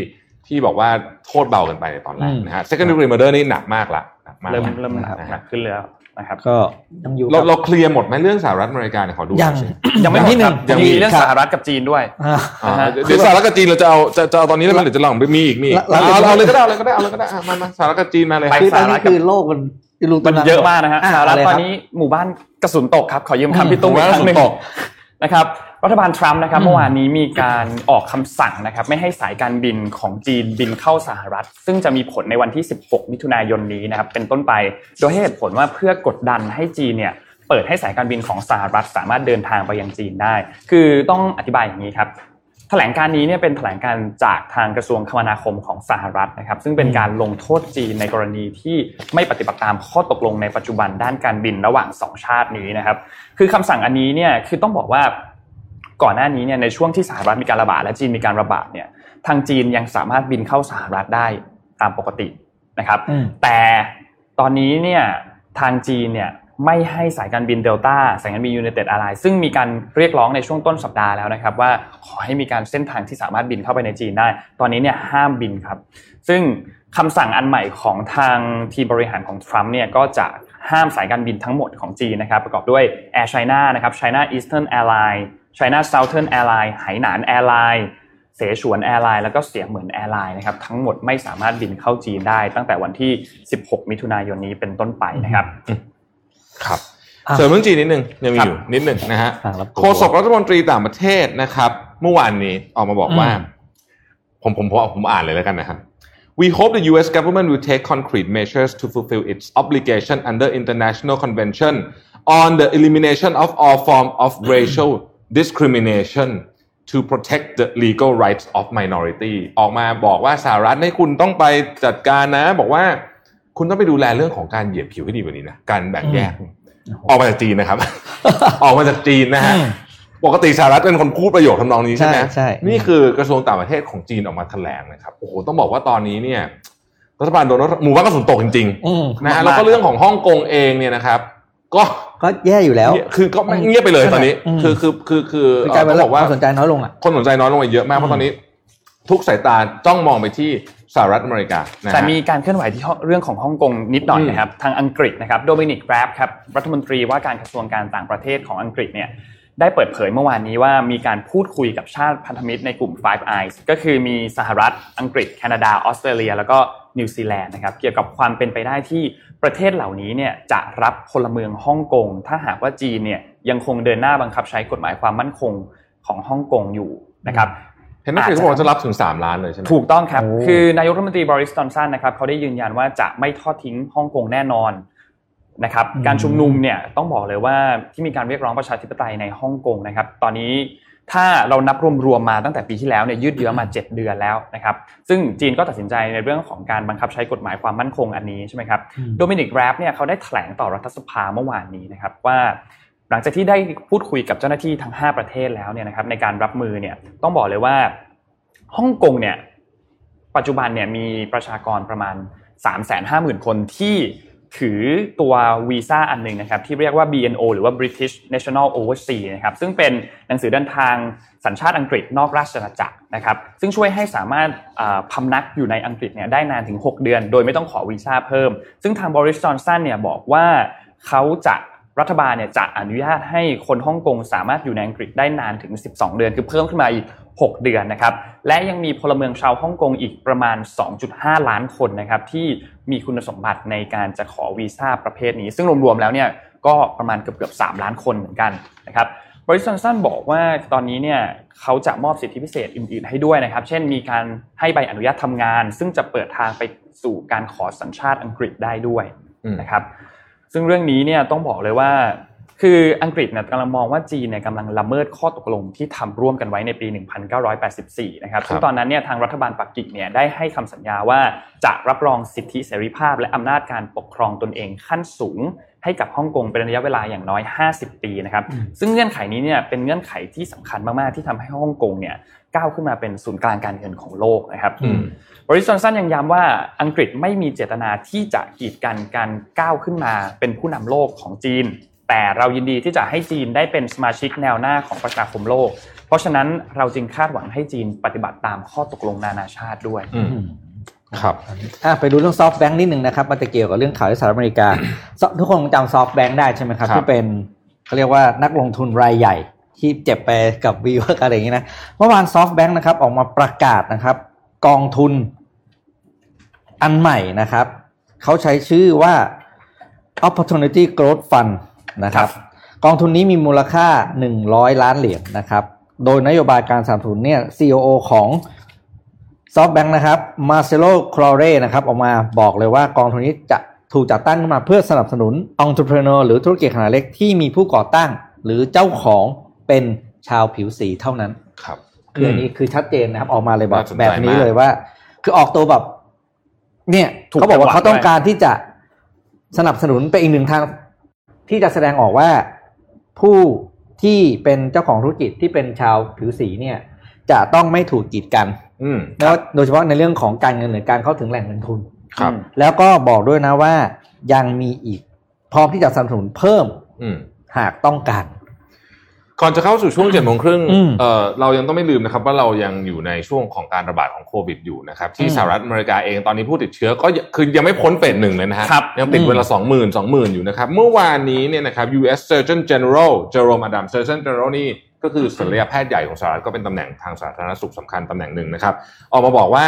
ที่บอกว่าโทษเบาเกันไปในตอนแรกอืมนะฮะ second degree murder นี่หนักมากละหนักมากเริ่มละเริ่มหนักนะหนัฮะกขึ้นแล้วนะครับก็ยังอยู่เรากับเราเคลียร์หมดไหมเรื่องสหรัฐอเมริกาเนี่ยขอดูหน่ยัองยสิยังไม่หมนิดดนึครังบยังมีเรื่องครับสหรัฐกับจีนด้วยอ่าอ่านะฮะเดี๋ยวสหรัฐกับจีนเราจะเอาจะจะเอาตอนนี้ได้ไหมหรือจะลองไปมีอีกมีอีกหลังเอาเอาเลยก็ได้เอาเลยก็ได้เอาเลยก็ได้อะมามาสหรัฐกับจีนมาเลยไปคือตอนนี้คือโลกมันลุงตุมันนังเยอะมากนะฮะอ่สหรัฐเาเลยตคอนบนี้หมู่บ้านกระสุนตกครับขอยืมอืมคำพี่ตุ้มหมู่อีกบ้านครั้งหนึ่งกระสุนตกนะครับ รัฐบาลทรัมป์นะครับอืมเมื่อวานนี้มีการออกคำสั่งนะครับไม่ให้สายการบินของจีนบินเข้าสหรัฐ ซึ่งจะมีผลในวันที่ 16 มิถุนายนนี้นะครับเป็นต้นไป โดยให้เหตุผลว่าเพื่อกดดันให้จีนเนี่ยเปิดให้สายการบินของสหรัฐสามารถเดินทางไปยังจีนได้ คือต้องอธิบายอย่างนี้ครับแถลงการนี้เนี่ยเป็นแถลงการจากทางกระทรวงคมนาคมของสหรัฐนะครับ ซึ่งเป็นการลงโทษจีนในกรณีที่ไม่ปฏิบัติตามข้อตกลงในปัจจุบันด้านการบินระหว่างสองชาตินี้นะครับ คือคำสั่งอันนี้เนี่ยคือต้องบอกว่า ก่อนหน้านี้เนี่ยในช่วงที่สหรัฐมีการระบาดและจีนมีการระบาดเนี่ยทางจีนยังสามารถบินเข้าสหรัฐได้ตามปกตินะครับอืมแต่ตอนนี้เนี่ยทางจีนเนี่ยไม่ให้สายการบินเดลต้าสายการบินยู n นเต็ดอะไรซึ่งมีการเรียกร้องในช่วงต้นสัปดาห์แล้วนะครับ ว่าขอให้มีการเส้นทางที่สามารถบินเข้าไปในจีนได้ ตอนนี้เนี่ยห้ามบินครับ ซึ่งคำสั่งอันใหม่ของทางทีมบริหารของทรัมป์เนี่ยก็จะห้ามสายการบินทั้งหมดของจีนนะครับ ประกอบด้วย Air China นะครับ China Eastern Airline China Southern Airline ไหหนาน Airline เสฉวน Airline แล้วก็เซียะเหมิน Airline นะครับทั้งหมดไม่สามารถบินเข้าจีนได้ ตั้งแต่วันที่ 16 มิถุนายนนี้เป็นต้นไปนะครับครับอะเสริมเรื่องจีนนิดนึงยังมีครับอยู่นิดนึงนะฮะอะรับตัวโฆษกรัฐมนตรีต่างประเทศนะครับ เมื่อวานนี้ออกมาบอกว่าอืมผมผมผมผมอ่านเลยแล้วกันนะครับ We hope the U.S. government will take concrete measures to fulfill its obligation under international convention on the elimination of all form of racial discrimination to protect the legal rights of minority ออกมาบอกว่าสหรัฐให้คุณต้องไปจัดการนะ บอกว่าคุณต้องไปดูแลเรื่องของการเหยียบผิวให้ดีกว่านี้นะ การแบ่งแยก ออกมาจากจีนนะครับ ออกมาจากจีนนะฮะอืมปกติสหรัฐเป็นคนพูดประโยคทำนองนี้ใช่ไหมใช่ใช่นี่คือกระทรวงต่างประเทศของจีนออกมาแถลงนะครับโอ้โหต้องบอกว่าตอนนี้เนี่ยรัฐบาลโดนรัฐหมู่บ้านกระสุนตกจริงอืมๆนะฮะมากๆแล้วก็เรื่องของฮ่องกงเองเนี่ยนะครับ ก็ ก็แย่อยู่แล้ว คือก็ไม่เงียบไปเลยตอนนี้อืมคือคือคือคือคือกลายเป็นต้องบอกว่าความสนใจน้อยลงอะคนสนใจน้อยลงไปเยอะมากเพราะตอนนี้ ทุกสายตาจ้องมองไปที่สหรัฐอเมริกานะฮะแต่มีการเคลื่อนไหวที่เรื่องของฮ่องกงนิดหน่อยอืมนะครับทางอังกฤษนะครับโดมินิกแกรบครับรัฐมนตรีว่าการกระทรวงการต่างประเทศของอังกฤษเนี่ย ได้เปิดเผยเมื่อวานนี้ว่ามีการพูดคุยกับชาติพันธมิตรในกลุ่ม Five Eyes ก็คือมีสหรัฐ อังกฤษ แคนาดา ออสเตรเลีย แล้วก็นิวซีแลนด์นะครับ เกี่ยวกับความเป็นไปได้ที่ประเทศเหล่านี้เนี่ยจะรับพลเมืองฮ่องกง ถ้าหากว่าจีนเนี่ยยังคงเดินหน้าบังคับใช้กฎหมายความมั่นคงของฮ่องกงอยู่นะครับเห็นนักข่าวเขาบอกว่าจะรับถึง 3 ล้านเลยใช่ไหมถูกต้องครับโอ้คือนายกรัฐมนตรีบอริสจอห์นสันนะครับเขาได้ยืนยันว่าจะไม่ทอดทิ้งฮ่องกงแน่นอน นะครับอืมการชุมนุมเนี่ยต้องบอกเลยว่าที่มีการเรียกร้องประชาธิปไตยในฮ่องกงนะครับตอนนี้ถ้าเรานับรวมๆมาตั้งแต่ปีที่แล้วเนี่ยยืดเยื้อมา 7 เดือนแล้วนะครับซึ่งจีนก็ตัดสินใจในเรื่องของการบังคับใช้กฎหมายความมั่นคงอันนี้ใช่ไหมครับอืมโดมินิกแรปเนี่ยเขาได้แถลงต่อรัฐสภาเมื่อวานนี้นะครับว่าหลังจากที่ได้พูดคุยกับเจ้าหน้าที่ทั้ง 5 ประเทศแล้วเนี่ยนะครับในการรับมือเนี่ยต้องบอกเลยว่าฮ่องกงเนี่ยปัจจุบันเนี่ยมีประชากรประมาณ 3 5 0 0 0 0 คนที่ ถือตัววีซ่าอันหนึ่งนะครับที่เรียกว่า BNO หรือว่า British National Overseas นะครับซึ่งเป็นหนังสือเดินทางสัญชาติอังกฤษนอกราชอาณาจักรนะครับซึ่งช่วยให้สามารถพำนักอยู่ในอังกฤษเนี่ยได้นานถึง 6 เดือน โดยไม่ต้องขอวีซ่าเพิ่ม ซึ่งทางบริสจอนสันเนี่ยบอกว่าเขาจะรัฐบาลเนี่ยจะอนุญาตให้คนฮ่องกงสามารถอยู่ในอังกฤษได้นานถึง 12 เดือน คือเพิ่มขึ้นมาอีก 6 เดือนนะครับ และยังมีพลเมืองชาวฮ่องกงอีกประมาณ 2.5 ล้านคนนะครับที่ มีคุณสมบัติในการจะขอวีซ่าประเภทนี้ ซึ่งรวมๆแล้วเนี่ยก็ประมาณเกือบๆ3ล้านคนเหมือนกันนะครับบริษัทสันบอกว่าตอนนี้เนี่ยเขาจะมอบสิทธิพิเศษอื่นๆ ให้ด้วยนะครับ เช่นมีการให้ใบอนุญาตทำงาน ซึ่งจะเปิดทางไปสู่การขอสัญชาติอังกฤษได้ด้วยอืมนะครับ ซึ่งเรื่องนี้เนี่ยต้องบอกเลยว่า คืออังกฤษเนี่ยกำลังมองว่าจีนเนี่ยกำลังละเมิดข้อตกลงที่ทำร่วมกันไว้ในปี 1984 นะครับซึ่งตอนนั้นเนี่ยทางรัฐบาลปักกิ่งเนี่ยได้ให้คำสัญญาว่าจะรับรองสิทธิเสรีภาพ และอำนาจการปกครองตนเองขั้นสูง ให้กับฮ่องกงเป็นระยะเวลาอย่างน้อย 50 ปีนะครับอืมซึ่งเงื่อนไขนี้เนี่ยเป็นเงื่อนไขที่สำคัญมากๆที่ทำให้ฮ่องกงเนี่ยก้าวขึ้นมาเป็นศูนย์กลางการเงินของโลกนะครับอืมบริสจอนสันยังย้ำว่าอังกฤษไม่มีเจตนาที่จะกีดกันการก้าวขึ้นมาเป็นผู้นำโลกของจีน แต่เรายินดีที่จะให้จีนได้เป็นสมาชิกแนวหน้าของประชาคมโลก เพราะฉะนั้นเราจึงคาดหวังให้จีนปฏิบัติตามข้อตกลงนานาชาติด้วยอืมครับอะไปดูเรื่อง SoftBank นิดหนึ่งนะครับมันจะเกี่ยวกับเรื่องข่าวที่สหรัฐอเมริกา ทุกคนจำ SoftBank ได้ใช่ไหมครับครับที่เป็นเขาเรียกว่านักลงทุนรายใหญ่ที่เจ็บไปกับ WeWork อะไรอย่างนี้นะเมื่อวาน SoftBank นะครับออกมาประกาศนะครับ กองทุนอันใหม่นะครับ เขาใช้ชื่อว่า Opportunity Growth Fund นะครับกองทุนนี้มีมูลค่า 100 ล้านเหรียญนะครับ โดยนโยบายการสนับสนุนเนี่ย CEO ของ SoftBank นะครับมาเซโลคลอเรนะครับออกมาบอกเลยว่ากองทุนนี้จะถูกจัดตั้งขึ้นมาเพื่อสนับสนุน entrepreneur หรือธุรกิจขนาดเล็กที่มีผู้ก่อตั้ง หรือเจ้าของเป็นชาวผิวสีเท่านั้น ครับคืออันนี้คือชัดเจนนะครับออกมาเลยแบบน่าสนใจแบบนี้มากเลยว่า คือออกตัวแบบ เนี่ยถูกเขาบอกว่าจังหวะเขาต้องการที่จะสนับสนุนเป็นอีกหนึ่งทาง ที่จะแสดงออกว่าผู้ที่เป็นเจ้าของธุรกิจที่เป็นชาวผิวสีเนี่ย จะต้องไม่ถูกกีดกันอืมแล้วโดยเฉพาะในเรื่องของการเงินหรือการเข้าถึงแหล่งเงินทุนครับ แล้วก็บอกด้วยนะว่ายังมีอีกพร้อมที่จะสนับสนุนเพิ่มอืมหากต้องการ ก่อนจะเข้าสู่ช่วงเจ็ดโมงครึ่งอืมเอ่อเรายังต้องไม่ลืมนะครับว่าเรายังอยู่ในช่วงของการระบาดของโควิดอยู่นะครับที่อืมสหรัฐอเมริกาเองตอนนี้ผู้ติดเชื้อก็ยังคือยังไม่พ้นเฟสหนึ่งเลยนะฮะครับยังติดอืมเวลาสองหมื่นสองหมื่นอยู่นะครับ เมื่อวานนี้เนี่ยนะครับ U.S. Surgeon General Jerome Adams Surgeon General นี่ก็คือศัลยแพทย์ใหญ่ของสหรัฐก็เป็นตำแหน่งทางสาธารณสุขสำคัญตำแหน่งหนึ่งนะครับ ออกมาบอกว่า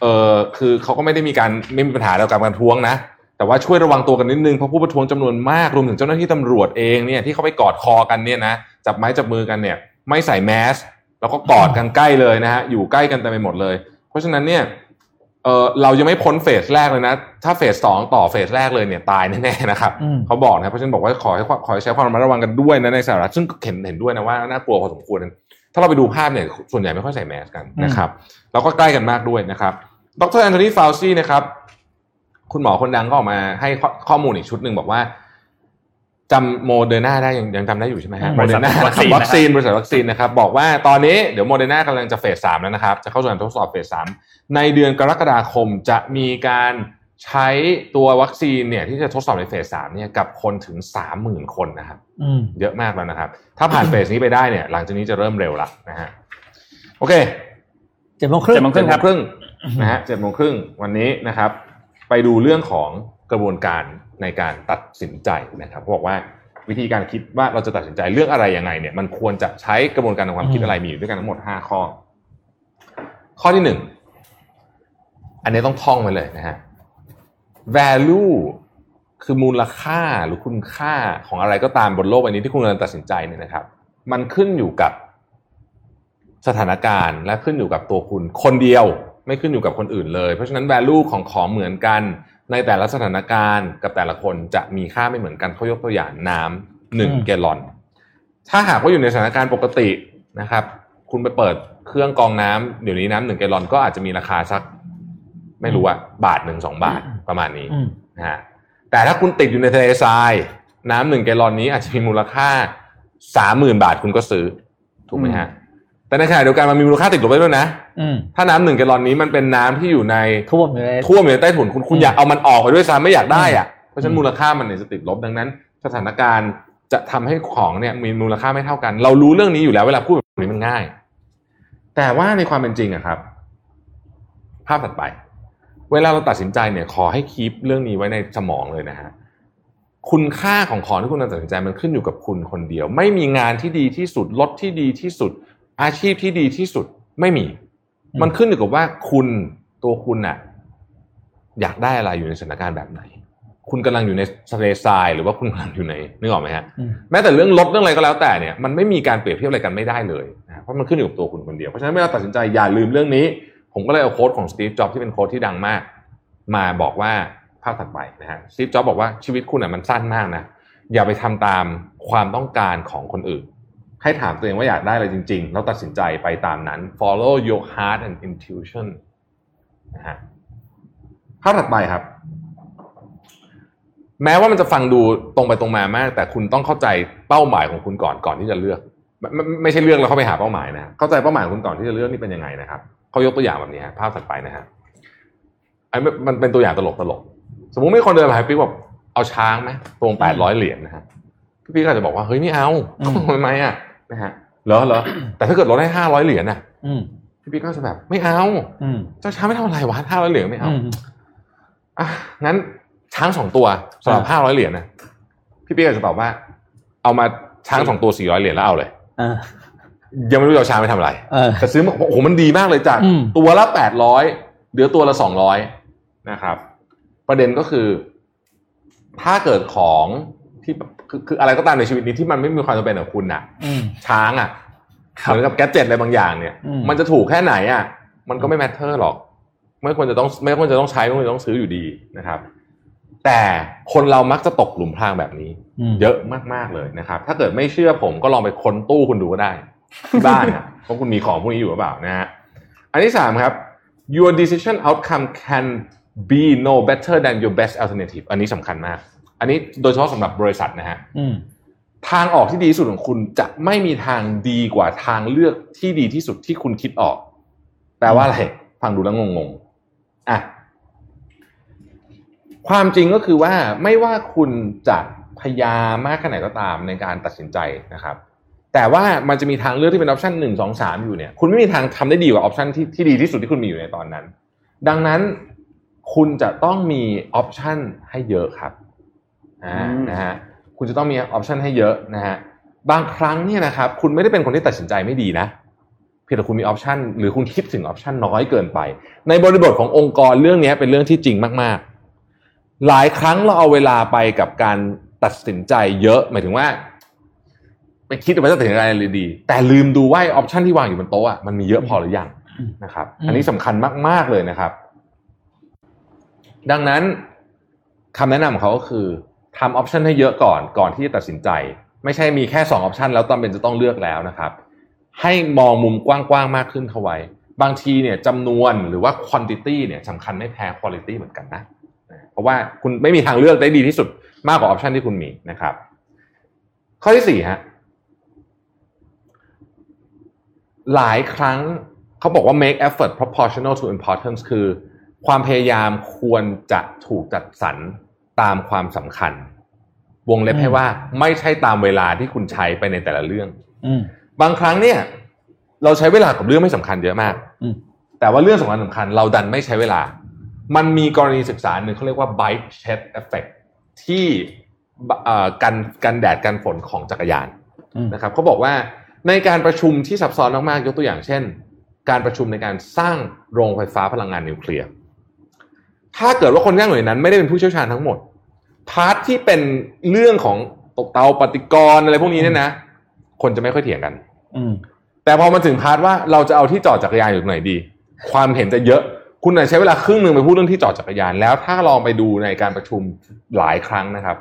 เออคือเขาก็ไม่ได้มีการไม่มีปัญหาเกี่ยวกับการประท้วงนะแต่ว่าช่วยระวังตัวกันนิดนึงเพราะผู้ประท้วงจำนวนมากรวมถึงเจ้าหน้าที่ตำรวจเองเนี่ยที่เขาไปกอดคอกันเนี่ยนะ จับไม้จับมือกันเนี่ย ไม่ใส่แมสแล้วก็กอดกันใกล้เลยนะฮะอยู่ใกล้กันเต็มไปหมดเลย เพราะฉะนั้นเนี่ยเออเรายังไม่พ้นเฟสแรกเลยนะ ถ้าเฟสสองต่อเฟสแรกเลยเนี่ยตายแน่ๆนะครับอืมเขาบอกนะเพราะฉะนั้นบอกว่าขอให้ขอให้ใช้ความระมัดระวังกันด้วยนะในสหรัฐซึ่งก็เห็นเห็นด้วยนะว่าน่ากลัวพอสมควร ถ้าเราไปดูภาพเนี่ยส่วนใหญ่ไม่ค่อยใส่แมสกันนะครับแล้วก็ใกล้กันมากด้วยนะครับ ดรแอนโทนีฟาวซีนะครับคุณหมอคนดังก็ออกมาให้ข้อข้อมูลอีกชุดหนึ่งบอกว่า จำโมเดอร์นาได้ยังยังจำได้อยู่ใช่ไหมฮะอืมโมเดอร์นาวัคซีนวัคซีนบริษัทวัคซีนนะครับบอกว่าตอนนี้เดี๋ยวโมเดอร์นากำลังจะ phase สามแล้วนะครับ จะเข้าสู่การทดสอบ phase สามในเดือนกรกฎาคมจะมีการใช้ตัววัคซีนเนี่ยที่จะทดสอบใน phase สามเนี่ยกับคนถึงสามหมื่นคนนะครับอืมเยอะมากแล้วนะครับ ถ้าผ่านเฟสนี้ไปได้เนี่ย หลังจากนี้จะเริ่มเร็วละนะฮะโอเคเจ็ดโมงครึ่งเจ็ดโมงเจ็ดโมงครึ่งนะฮะเจ็ดโมงครึ่งวันนี้นะครับ ไปดูเรื่องของ กระบวนการในการตัดสินใจนะครับบอกว่าวิธีการคิดว่าเราจะตัดสินใจเรื่องอะไรยังไงเนี่ยมันควรจะใช้กระบวนการทางความคิดอะไรมีอยู่ด้วยกันทั้งหมดห้าข้อ ข้อที่หนึ่งอันนี้ต้องท่องไว้เลยนะฮะ value คือมูลค่าหรือคุณค่าของอะไรก็ตามบนโลกใบนี้ที่คุณกำลังตัดสินใจเนี่ยนะครับ มันขึ้นอยู่กับสถานการณ์และขึ้นอยู่กับตัวคุณคนเดียวไม่ขึ้นอยู่กับคนอื่นเลย เพราะฉะนั้น value ของของเหมือนกัน ในแต่ละสถานการณ์กับแต่ละคนจะมีค่าไม่เหมือนกันเขายกตัวอย่างน้ำหนึ่งอืมแกลลอน ถ้าหากว่าอยู่ในสถานการณ์ปกตินะครับ คุณไปเปิดเครื่องกรองน้ำเดี๋ยวนี้น้ำหนึ่งแกลลอนก็อาจจะมีราคาสัก ไม่รู้อะบาทหนึ่งสองบาทประมาณนี้อืมนะฮะแต่ถ้าคุณติดอยู่ในทะเลทราย น้ำหนึ่งแกลลอนนี้อาจจะมีมูลค่าสามหมื่นบาทคุณก็ซื้อถูกไหมฮะ แต่ในขณะเดียวกันมันมีมูลค่าติดลบไปด้วยนะอืมถ้าน้ำหนึ่งแกลลอนนี้มันเป็นน้ำที่อยู่ในท่วมอยู่ในท่วมอยู่ในใต้ถุนคุณคุณอืมอยากเอามันออกไปด้วยซ้ำไม่อยากได้อะเพราะฉะนั้อืนมมูลค่ามันเนี่ยจะติดลบดังนั้น สถานการณ์จะทำให้ของเนี่ยมีมูลค่าไม่เท่ากัน เรารู้เรื่องนี้อยู่แล้วเวลาพูดแบบนี้มันง่าย แต่ว่าในความเป็นจริงอะครับ ภาพถัดไป เวลาเราตัดสินใจเนี่ย ขอให้คีปเรื่องนี้ไว้ในสมองเลยนะฮะคุณค่าของของที่คุณตัดสินใจมันขึ้นอยู่กับคุณคนเดียว ไม่มีงานที่ดีที่สุดรถที่ดีที่สุด อาชีพที่ดีที่สุดไม่มีอืมมันขึ้นอยู่กับว่าคุณตัวคุณน่ะ อยากได้อะไรอยู่ในสถานการณ์แบบไหน คุณกำลังอยู่ในทะเลทรายหรือว่าคุณกำลังอยู่ในนึกออกไหมฮะอืมแม้แต่เรื่องรถเรื่องอะไรก็แล้วแต่เนี่ยมันไม่มีการเปรียบเทียบอะไรกันไม่ได้เลยนะเพราะมันขึ้นอยู่กับตัวคุณคนเดียวเพราะฉะนั้นเวลาตัดสินใจอย่าลืมเรื่องนี้ ผมก็เลยเอาโค้ดของสตีฟจ็อบที่เป็นโค้ดที่ดังมาก มาบอกว่าภาพถัดไปนะฮะสตีฟจ็อบบอกว่าชีวิตคุณอะมันสั้นมากนะอย่าไปทำตามความต้องการของคนอื่น ให้ถามตัวเองว่าอยากได้อะไรจริง ๆ แล้วตัดสินใจไปตามนั้น follow your heart and intuition นะฮะภาพถัดไปครับ แม้ว่ามันจะฟังดูตรงไปตรงมามาก แต่คุณต้องเข้าใจเป้าหมายของคุณก่อนก่อนที่จะเลือกไม่ไม่ไม่ใช่เลือกแล้วเข้าไปหาเป้าหมายนะเข้าใจเป้าหมายของคุณก่อนที่จะเลือกนี่เป็นยังไงนะครับเขายกตัวอย่างแบบนี้ฮะภาพถัดไปนะฮะไอ้ไม่มันเป็นตัวอย่างตลกตลกสมมุติมีคนเดินมาหาพี่บอกเอาช้างไหมตรงแปดร้อยเหรียญนะฮะพี่พี่ก็อาจจะบอกว่าเฮ้ยไม่เอาอืมทำไมอะ นะฮะเหรอเหรอแต่ถ้าเกิดลดให้ห้าร้อยเหรียญน่ะอืมพี่พี่ก็จะแบบไม่เอาอืมเจ้าช้างไม่ทำอะไรวะห้าร้อยเหรียญไม่เอาอืมอะงั้นช้างสองตัวสำหรับอ่าห้าร้อยเหรียญนะพี่พี่ก็จะตอบว่า เอามาช้างสองตัวสี่ร้อยเหรียญแล้วเอาเลยเออยังไม่รู้จะเอาช้างไปทำอะไรเออแต่ซื้อมาโอ้โหมันดีมากเลยจากอืมตัวละแปดร้อยเหลือตัวละสองร้อยนะครับ ประเด็นก็คือ ถ้าเกิดของ ที่คือคืออะไรก็ตามในชีวิตนี้ที่มันไม่มีความจำเป็นกับคุณน่ะอืมช้างอะเหมือนกับแกดเจ็ตอะไรบางอย่างเนี่ยอืมมันจะถูกแค่ไหนอะ มันก็ไม่แมทเทอร์หรอก ไม่ควรจะต้องไม่ควรจะต้องใช้ไม่ควรจะต้องซื้ออยู่ดีนะครับ แต่คนเรามักจะตกหลุมพรางแบบนี้มเยอะมากๆเลยนะครับ ถ้าเกิดไม่เชื่อผมก็ลองไปค้นตู้คุณดูก็ได้ที่บ้านนะว่าคุณมีของพวกนี้อยู่หรือเปล่านะฮะอันที่สามครับ your decision outcome can be no better than your best alternative อันนี้สำคัญมาก อันนี้โดยเฉพาะสำหรับบริษัทนะฮะอืมทางออกที่ดีที่สุดของคุณจะไม่มีทางดีกว่าทางเลือกที่ดีที่สุดที่คุณคิดออก แปลว่าอะไร ฟังดูแล้วงงๆอะความจริงก็คือว่าไม่ว่าคุณจะพยายามมากแค่ไหนก็ตามในการตัดสินใจนะครับ แต่ว่ามันจะมีทางเลือกที่เป็น option หนึ่งสองสามอยู่เนี่ย คุณไม่มีทางทำได้ดีกว่า option ที่ที่ดีที่สุดที่คุณมีอยู่ในตอนนั้น ดังนั้นคุณจะต้องมี option ให้เยอะครับอ่าอืม นะฮะคุณจะต้องมี option ให้เยอะนะฮะบางครั้งเนี่ยนะครับคุณไม่ได้เป็นคนที่ตัดสินใจไม่ดีนะเพียงแต่คุณมี option หรือคุณคิดถึง option น้อยเกินไป ในบริบทขององค์กรเรื่องนี้เป็นเรื่องที่จริงมาก ๆ หลายครั้งเราเอาเวลาไปกับการตัดสินใจเยอะหมายถึงว่า ไปคิดว่าจะตัดสินใจอะไรดี แต่ลืมดูว่า option ที่วางอยู่บนโต๊ะอะมันมีเยอะพอหรือยังนะครับอืมอันนี้สำคัญมาก ๆเลยนะครับ ดังนั้นคำแนะนำของเขาก็คือ ทำ option ให้เยอะก่อนก่อนที่จะตัดสินใจ ไม่ใช่มีแค่สองออปชันแล้วตอนเป็นจะต้องเลือกแล้วนะครับ ให้มองมุมกว้างๆมากขึ้นเข้าไว้ บางทีเนี่ยจำนวนหรือว่า quantity เนี่ยสำคัญไม่แพ้ quality เหมือนกันนะเพราะว่าคุณไม่มีทางเลือกได้ดีที่สุดมากกว่าออปชันที่คุณมีนะครับ ข้อที่สี่ฮะหลายครั้งเขาบอกว่า make effort proportional to importance คือ ความพยายามควรจะถูกจัดสรร ตามความสำคัญ วงเล็บให้ว่าไม่ใช่ตามเวลาที่คุณใช้ไปในแต่ละเรื่อง อืมบางครั้งเนี่ย เราใช้เวลากับเรื่องไม่สำคัญเยอะมาก อืมแต่ว่าเรื่องสำคัญสำคัญ เราดันไม่ใช้เวลา มันมีกรณีศึกษาหนึ่งเขาเรียกว่า bike shed effect ที่เอ่อกันกันแดดกันฝนของจักรยานอืมนะครับเขาบอกว่าในการประชุมที่ซับซ้อนมากๆยกตัวอย่างเช่น การประชุมในการสร้างโรงไฟฟ้าพลังงานนิวเคลียร์ถ้าเกิดว่าคนที่นั่งอยู่ในนั้นไม่ได้เป็นผู้เชี่ยวชาญทั้งหมด part ที่เป็นเรื่องของตกเตาปฏิกรณ์อะไรพวกนี้เนี่ยนะ คนจะไม่ค่อยเถียงกัน อืมแต่พอมาถึง part ว่าเราจะเอาที่จอดจักรยานอยู่ตรงไหนดี ความเห็นจะเยอะ คุณอาจจะใช้เวลาครึ่งหนึ่งไปพูดเรื่องที่จอดจักรยาน แล้วถ้าลองไปดูในการประชุมหลายครั้งนะครับ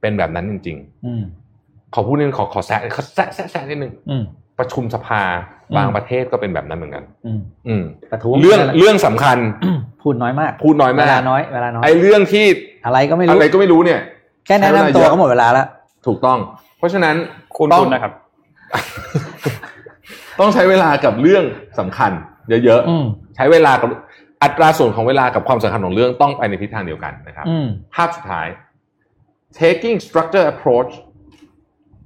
เป็นแบบนั้นจริงอืมๆขอพูดนิดนึงขอขอแซะขอแซะแซะแซะนิดนึงอืมประชุมสภาอืม บางประเทศก็เป็นแบบนั้นเหมือนกัน อืมอืมประท้วงเรื่องนั่นแหละเรื่องสำคัญ พูดน้อยมาก พูดน้อยเวมากลาน้อยเวลาน้อยไอ้เรื่องที่อะไรก็ไม่รู้อะไรก็ไม่รู้เนี่ย แค่แนะนำตัวก็หมดเวลาแล้วถูกต้อง เพราะฉะนั้นคุณต้องคุณนะครับ ต้องใช้เวลากับเรื่องสำคัญ เยอะอืมๆใช้เวลากับอัตราส่วนของเวลากับความสำคัญของเรื่องต้องไปในทิศทางเดียวกันนะครับอืมภาพสุดท้าย taking structure approach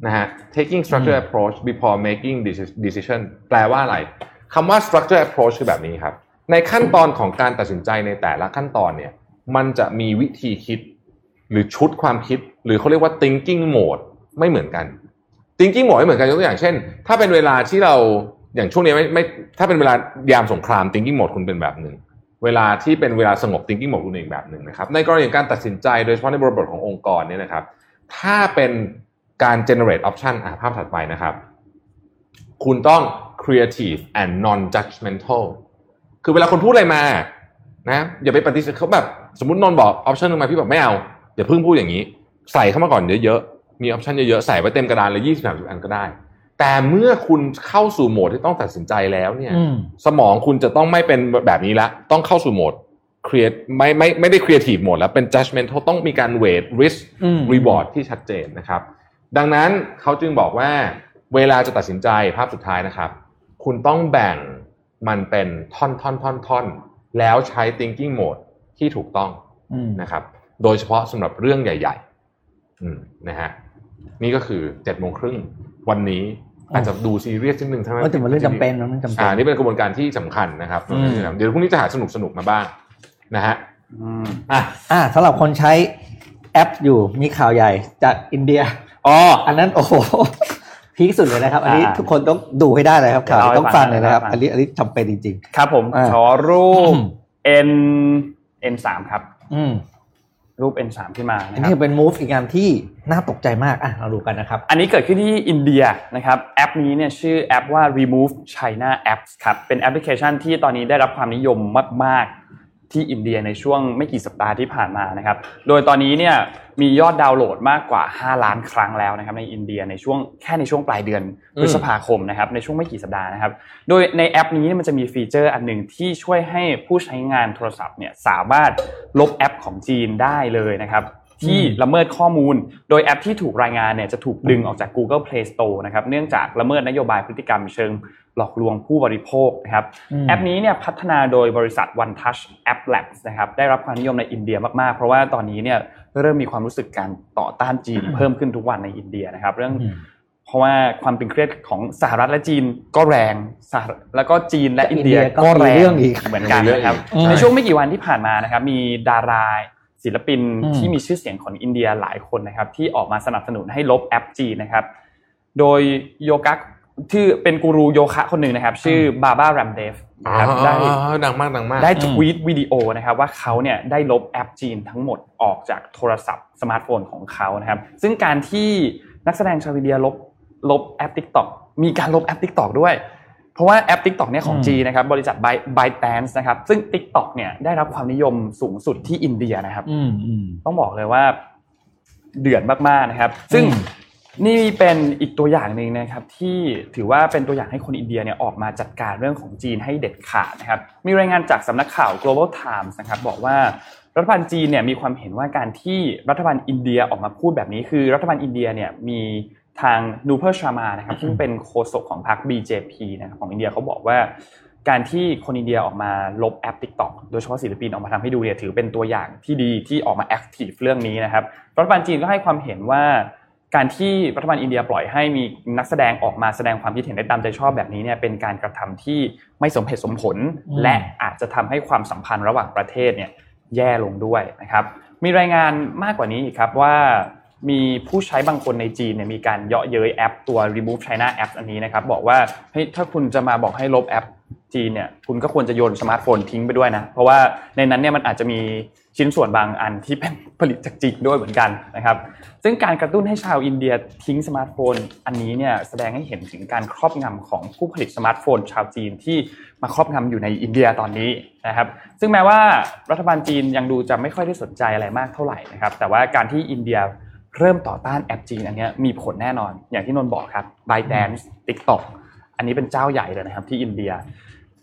นะฮะ taking structure อืม approach before making deci- decision แปลว่าอะไรคำว่า structure approach คือแบบนี้ครับ ในขั้นตอนของการตัดสินใจในแต่ละขั้นตอนเนี่ย มันจะมีวิธีคิด หรือชุดความคิด หรือเขาเรียกว่า thinking mode ไม่เหมือนกัน thinking mode ไม่เหมือนกันยกตัวอย่างเช่น ถ้าเป็นเวลาที่เราอย่างช่วงนี้ไม่ไม่ถ้าเป็นเวลายามสงคราม thinking mode คุณเป็นแบบหนึ่งเวลาที่เป็นเวลาสงบ thinking mode คุณอีกแบบหนึ่งนะครับในกรณีของการตัดสินใจโดยเฉพาะในบริบทขององค์กรเนี่ยนะครับ ถ้าเป็น การ generate option อะภาพถัดไปนะครับ คุณต้อง creative and non judgmental คือเวลาคนพูดอะไรมานะอย่าไปปฏิเสธเขาแบบสมมตินนท์บอก option หนึงมาพี่บอกไม่เอาอย่าเพิ่งพูดอย่างนี้ ใส่เข้ามาก่อนเยอะๆมี option เยอะๆใส่ไว้เต็มกระดานเลยยี่สิบสามสิบอันก็ได้ แต่เมื่อคุณเข้าสู่โหมดที่ต้องตัดสินใจแล้วเนี่ยอืมสมองคุณจะต้องไม่เป็นแบบนี้ละ ต้องเข้าสู่โหมด create ไม่ไม่ไม่ได้ creative หมดแล้วเป็น judgmental ต้องมีการ weight risk อืม reward ที่ชัดเจนนะครับ ดังนั้นเขาจึงบอกว่าเวลาจะตัดสินใจภาพสุดท้ายนะครับ คุณต้องแบ่งมันเป็นท่อนท่อนท่อนท่อนแล้วใช้ thinking mode ที่ถูกต้องอืมนะครับ โดยเฉพาะสำหรับเรื่องใหญ่ๆอืมนะฮะนี่ก็คือเจ็ดโมงครึ่งวันนี้อาจจะดูซีเรียสนิดนึงใช่ไหมก็แต่มันเรื่องจำเป็นนะมันจำเป็นอ่านี่เป็นกระบวนการที่สำคัญนะครับอืมเดี๋ยวพรุ่งนี้จะหาสนุกสนุกๆมาบ้างนะฮะอืมอะอ่าสำหรับคนใช้แอปอยู่มีข่าวใหญ่จากอินเดีย อ๋อ อันนั้นโอ้โหพีคสุดเลยนะครับ อันนี้อ่าทุกคนต้องดูให้ได้เลยครับข่าวเดี๋ยวนี้ต้องฟังเลยนะครับเล่าให้ฟังอันนี้อันนี้จำเป็นจริงครับผมอ่าขอรูปอืม N N สามครับๆอืมรูป N สามขึ้นมาอันนะคนี้รับเป็น move อีกงานที่น่าตกใจมากอะเราดูกันนะครับ อันนี้เกิดขึ้นที่อินเดียนะครับ แอปนี้เนี่ยชื่อแอปว่า Remove China Apps ครับ เป็นแอปพลิเคชันที่ตอนนี้ได้รับความนิยมมากๆ ที่อินเดียในช่วงไม่กี่สัปดาห์ที่ผ่านมานะครับ โดยตอนนี้เนี่ยมียอดดาวน์โหลดมากกว่า 5 ล้านครั้งแล้วนะครับในอินเดียในช่วงแค่ในช่วงปลายเดือนพฤษภาคมนะครับในช่วงไม่กี่สัปดาห์นะครับ โดยในแอปนี้มันจะมี feature อันหนึ่งที่ช่วยให้ผู้ใช้งานโทรศัพท์เนี่ยสามารถลบแอปของจีนได้เลยนะครับ ที่ละเมิดข้อมูล โดยแอปที่ถูกรายงานเนี่ยจะถูกดึงออกจาก Google Play Store นะครับเนื่องจากละเมิดนโยบายพฤติกรรมเชิงหลอกลวงผู้บริโภคนะครับอืมแอปนี้เนี่ยพัฒนาโดยบริษัท One Touch App Labs นะครับได้รับความนิยมในอินเดียมากๆ เพราะว่าตอนนี้เนี่ยเริ่มมีความรู้สึกการต่อต้านจีนเพิ่มขึ้นทุกวันในอินเดียนะครับเรื่องอืมเพราะว่าความตึงเครียดของสหรัฐและจีนก็แรงสหรัฐแล้วก็จีนและอินเดียอินเดียก็ก็แรมีงเรื่องอีกเหมือนกันนะครับอืมในช่วงไม่กี่วันที่ผ่านมานะครับมีดารา ศิลปินอืมที่มีชื่อเสียงของอินเดียหลายคนนะครับ ที่ออกมาสนับสนุนให้ลบแอปจีนนะครับ โดยโยกักที่เป็นกูรูโยคะคนหนึ่งนะครับ ชื่อบาบารามเดฟนะครับได้อ๋อดังมากดังมาก ได้อืมทวีตวิดีโอนะครับ ว่าเขาเนี่ยได้ลบแอปจีนทั้งหมดออกจากโทรศัพท์สมาร์ทโฟนของเขานะครับ ซึ่งการที่นักแสดงชาวอินเดียลบลบแอป TikTok มีการลบแอป TikTok ด้วย เพราะว่าแอป TikTok เนี่ยของอืมจีนนะครับบริษัท By- ByteDance นะครับซึ่ง TikTok เนี่ยได้รับความนิยมสูงสุดที่อินเดียนะครับอืมอืมต้องบอกเลยว่าเดือดมากๆนะครับ ซึ่งอืมนี่เป็นอีกตัวอย่างหนึ่งนะครับที่ถือว่าเป็นตัวอย่างให้คนอินเดียเนี่ยออกมาจัดการเรื่องของจีนให้เด็ดขาดนะครับมีรายงานจากสำนักข่าว Global Times นะครับบอกว่ารัฐบาลจีนเนี่ยมีความเห็นว่าการที่รัฐบาลอินเดียออกมาพูดแบบนี้คือ รัฐบาลอินเดียเนี่ยมี ทางนูปูร์ชาร์มานะครับซึ่งเป็นโฆษกของพรรค BJP นะครับของอินเดียเขาบอกว่า การที่คนอินเดียออกมาลบแอป TikTok โดยเฉพาะศิลปินออกมาทำให้ดูเนี่ยถือเป็นตัวอย่างที่ดีที่ออกมาแอคทีฟเรื่องนี้นะครับรัฐบาลจีนก็ให้ความเห็นว่า การที่รัฐบาลอินเดียปล่อยให้มีนักแสดงออกมาแสดงความคิดเห็นได้ตามใจชอบแบบนี้เนี่ยเป็นการกระทำที่ไม่สมเหตุสมผลอืมและอาจจะทำให้ความสัมพันธ์ระหว่างประเทศเนี่ยแย่ลงด้วยนะครับมีรายงานมากกว่านี้อีกครับว่า มีผู้ใช้บางคนในจีนเนี่ยมีการเยาะเย้ยแอปตัว remove China apps อันนี้นะครับบอกว่าเฮ้ยถ้าคุณจะมาบอกให้ลบแอปจีนเนี่ยคุณก็ควรจะโยนสมาร์ทโฟนทิ้งไปด้วยนะเพราะว่าในนั้นเนี่ยมันอาจจะมีชิ้นส่วนบางอันที่เป็นผลิตจากจีนด้วยเหมือนกันนะครับซึ่งการกระตุ้นให้ชาวอินเดียทิ้งสมาร์ทโฟน อันนี้เนี่ยแสดงให้เห็นถึงการครอบงำของผู้ผลิตสมาร์ทโฟน ชาวจีนที่มาครอบงำอยู่ในอินเดียตอนนี้นะครับซึ่งแม้ว่ารัฐบาลจีนยังดูจะไม่ค่อยได้สนใจอะไรมากเท่าไหร่นะครับแต่ว่าการที่อินเดีย เริ่มต่อต้านแอปจีนอันเนี้ยมีผลแน่นอน อย่างที่นนท์บอกครับ ByteDance TikTok อันนี้เป็นเจ้าใหญ่เลยนะครับที่อินเดีย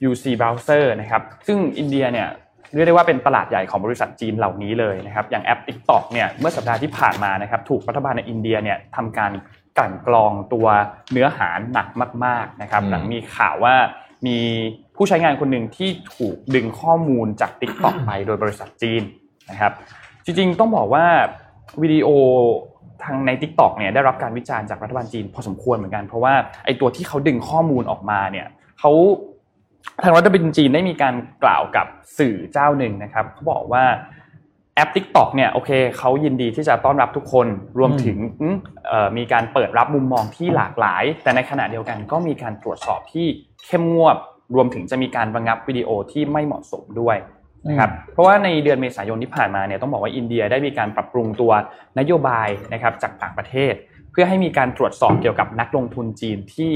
UC Browser นะครับซึ่งอินเดียเนี่ยเรียกได้ว่าเป็นตลาดใหญ่ของบริษัทจีนเหล่านี้เลยนะครับอย่างแอป TikTok เนี่ยเมื่อสัปดาห์ที่ผ่านมานะครับถูกรัฐบาลในอินเดียเนี่ยทำการกลั่นกรองตัวเนื้อหาหนักมากๆนะครับอืมหลังมีข่าวว่ามีผู้ใช้งานคนหนึ่งที่ถูกดึงข้อมูลจาก TikTok ไปโดยบริษัทจีนนะครับจริงๆต้องบอกว่า วิดีโอทางใน TikTok เนี่ยได้รับการวิจารณ์จากรัฐบาลจีนพอสมควรเหมือนกัน เพราะว่าไอตัวที่เขาดึงข้อมูลออกมาเนี่ยเขาทางรัฐบาลจีนได้มีการกล่าวกับสื่อเจ้าหนึ่งนะครับเขาบอกว่าแอป TikTok เนี่ยโอเคเขายินดีที่จะต้อนรับทุกคนรวมถึงเอ่อมีการเปิดรับมุมมองที่หลากหลาย แต่ในขณะเดียวกันก็มีการตรวจสอบที่เข้มงวดรวมถึงจะมีการระงับวิดีโอที่ไม่เหมาะสมด้วย นะครับเพราะว่าในเดือนเมษายนที่ผ่านมาเนี่ยต้องบอกว่าอินเดียได้มีการปรับปรุงตัวนโยบายนะครับจากต่างประเทศ เพื่อให้มีการตรวจสอบเกี่ยวกับนักลงทุนจีนที่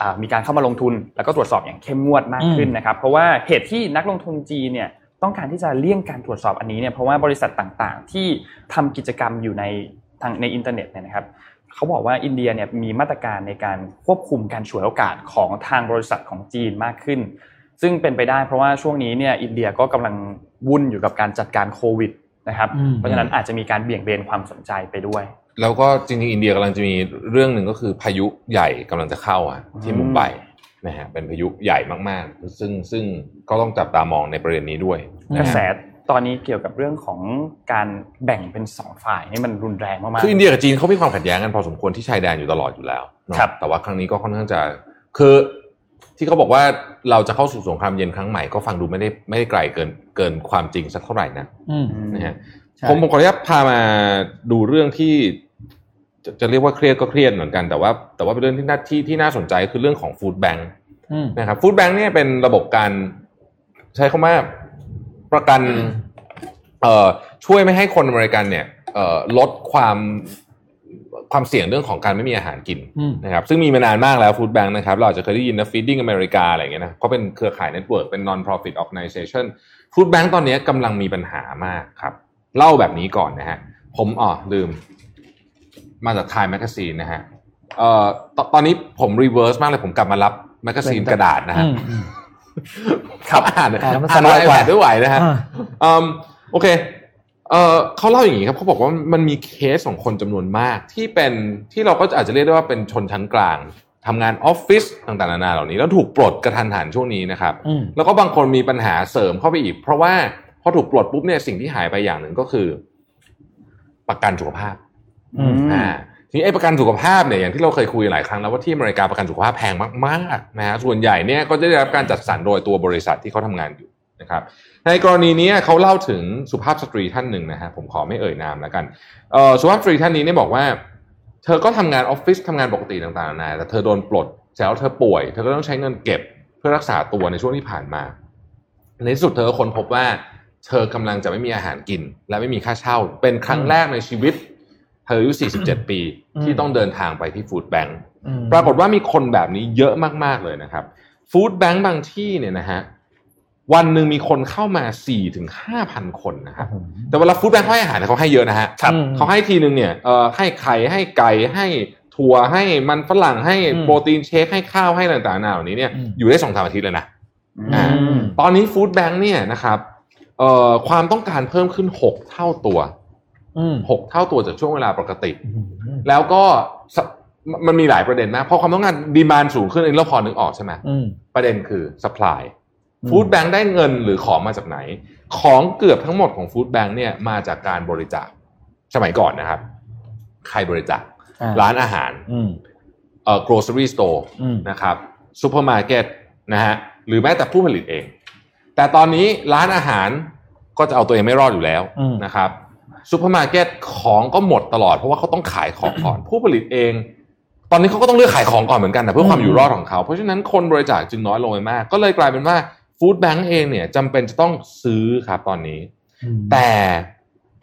อ่ามีการเข้ามาลงทุน แล้วก็ตรวจสอบอย่างเข้มงวดมากขึ้นนะครับ เพราะว่าเหตุที่นักลงทุนจีนเนี่ยต้องการที่จะเลี่ยงการตรวจสอบอันนี้เนี่ยเพราะว่าบริษัทต่างๆ ที่ทำกิจกรรมอยู่ในทางในอินเทอร์เน็ตเนี่ยนะครับเขาบอกว่าอินเดียเนี่ยมีมาตรการในการควบคุมการฉวยโอกาสของทางบริษัทของจีนมากขึ้น ซึ่งเป็นไปได้เพราะว่าช่วงนี้เนี่ยอินเดียก็กำลังวุ่นอยู่กับการจัดการโควิดนะครับอืมเพราะฉะนั้นอาจจะมีการเบี่ยงเบนความสนใจไปด้วย แล้วก็จริงๆอินเดียกำลังจะมีเรื่องหนึ่งก็คือพายุใหญ่กำลังจะเข้าอะที่อืมมุมไบนะฮะเป็นพายุใหญ่มากๆ ซึ่งซึ่งก็ต้องจับตามองในประเด็นนี้ด้วยอืมกระแสตอนนี้เกี่ยวกับเรื่องของการแบ่งเป็นสองฝ่ายนี่มันรุนแรงมากๆคืออินเดียกับจีนเขามีความขัดแย้งกันพอสมควรที่ชายแดนอยู่ตลอดอยู่แล้วเนอะครับแต่ว่าครั้งนี้ก็ค่อนข้างจะคือ ที่เขาบอกว่าเราจะเข้าสู่สงครามเย็นครั้งใหม่ก็ฟังดูไม่ได้ไม่ได้ไกลเกินเกินความจริงสักเท่าไหร่นะอืมนะฮะใช่ผมผมขออนุญาตพามาดูเรื่องที่จะจะเรียกว่าเครียดก็เครียดเหมือนกันแต่ว่า แต่ว่าเป็นเรื่องที่น่าที่ที่น่าสนใจคือเรื่องของฟู้ดแบงค์อืมนะครับฟู้ดแบงค์เนี่ยเป็นระบบการ ใช้คำว่าประกัน เอ่อช่วยไม่ให้คนอเมริกันเนี่ย เอ่อลดความ ความเสี่ยงเรื่องของการไม่มีอาหารกินอืมนะครับซึ่งมีมานานมากแล้ว food bank นะครับ เราอาจจะเคยได้ยินนะ Feeding America อะไรอย่างเงี้ยนะเขาเป็นเครือข่าย network เป็น non-profit organization food bank ตอนนี้กำลังมีปัญหามากครับ เล่าแบบนี้ก่อนนะฮะผมอ๋อลืม มาจาก Time Magazine นะฮะเอ่อตตอนนี้ผม reverse มากเลยผมกลับมารับ magazine กระดาษนะฮะอืมอืมครับอ่านอ่านแล้วมันอ่านสบายกว่า iPad ไม่ไหวนะฮะอ่าอืมโอเค เออเขาเล่าอย่างนี้ครับเขาบอกว่ามันมีเคสของคนจำนวนมาก ที่เป็นที่เราก็อาจจะเรียกได้ว่าเป็นชนชั้นกลางทำงานออฟฟิศต่างๆนานาเหล่านี้ แล้วถูกปลดกระทันหันช่วงนี้นะครับอืมแล้วก็บางคนมีปัญหาเสริมเข้าไปอีก เพราะว่าพอถูกปลดปุ๊บเนี่ยสิ่งที่หายไปอย่างหนึ่งก็คือ ประกันสุขภาพอืมอ่าทีนี้ไอ้ประกันสุขภาพเนี่ยอย่างที่เราเคยคุยหลายครั้งแล้วว่าที่อเมริกาประกันสุขภาพแพงมากๆนะฮะส่วนใหญ่เนี่ยก็จะได้รับการจัดสรรโดยตัวบริษัทที่เขาทำงานอยู่นะครับ ในกรณีนี้เขาเล่าถึงสุภาพสตรีท่านหนึ่งนะฮะผมขอไม่เอ่ยนามแล้วกันเอ่อสุภาพสตรีท่านนี้เนี่ยบอกว่า เธอก็ทำงานออฟฟิศทำงานปกติต่างๆนานาแต่เธอโดนปลดเสร็จแล้วเธอป่วย เธอก็ต้องใช้เงินเก็บเพื่อรักษาตัวในช่วงที่ผ่านมา ในที่สุดเธอก็ค้นพบว่า เธอกำลังจะไม่มีอาหารกิน และไม่มีค่าเช่า เป็นครั้งแรกในชีวิต เธออายุ 47 ปีอืมที่ต้องเดินทางไปที่ฟู้ดแบงค์อืมปรากฏว่ามีคนแบบนี้เยอะมากๆเลยนะครับฟู้ดแบงค์บางที่เนี่ยนะฮะ วันหนึ่งมีคนเข้ามา4ถึง5,000คนนะครับแต่เวลาฟู้ดแบงค์เขาให้อาหารเนี่ยเขาให้เยอะนะฮะครับเขาให้ทีนึงเนี่ยเอ่อให้ไข่ให้ไก่ให้ถั่วให้มันฝรั่งให้อืมโปรตีนเชคให้ข้าวให้ต่างๆนานาเหล่านี้เนี่ยอืมอยู่ได้สองสามอาทิตย์เลยนะอ่าอืมตอนนี้ฟู้ดแบงค์เนี่ยนะครับเอ่อความต้องการเพิ่มขึ้น6เท่าตัวอืม6เท่าตัวจากช่วงเวลาปกติอืมแล้วก็สมันมีหลายประเด็นมากเพราะความต้องการ demand สูงขึ้นอันนี้เราพอนึกออกใช่ไหมอืมประเด็นคือ supply อืม food bank ได้เงินหรือของมาจากไหน ของเกือบทั้งหมดของ food bank เนี่ยมาจากการบริจาคสมัยก่อนนะครับ ใครบริจาคอ่าร้านอาหารอืมเอ่อ grocery store อืมนะครับซูเปอร์มาร์เก็ตนะฮะหรือแม้แต่ผู้ผลิตเอง แต่ตอนนี้ร้านอาหารก็จะเอาตัวเองไม่รอดอยู่แล้วอืมนะครับซูเปอร์มาร์เก็ตของก็หมดตลอดเพราะว่าเขาต้องขายของก่อน ผู้ผลิตเอง ตอนนี้เขาก็ต้องเลือกขายของก่อนเหมือนกันนะเพื่อความอยู่รอดของเขา เพราะฉะนั้นคนบริจาคจึงน้อยลงไปมาก ก็เลยกลายเป็นว่า food bank เองเนี่ยจำเป็นจะต้องซื้อครับตอนนี้ แต่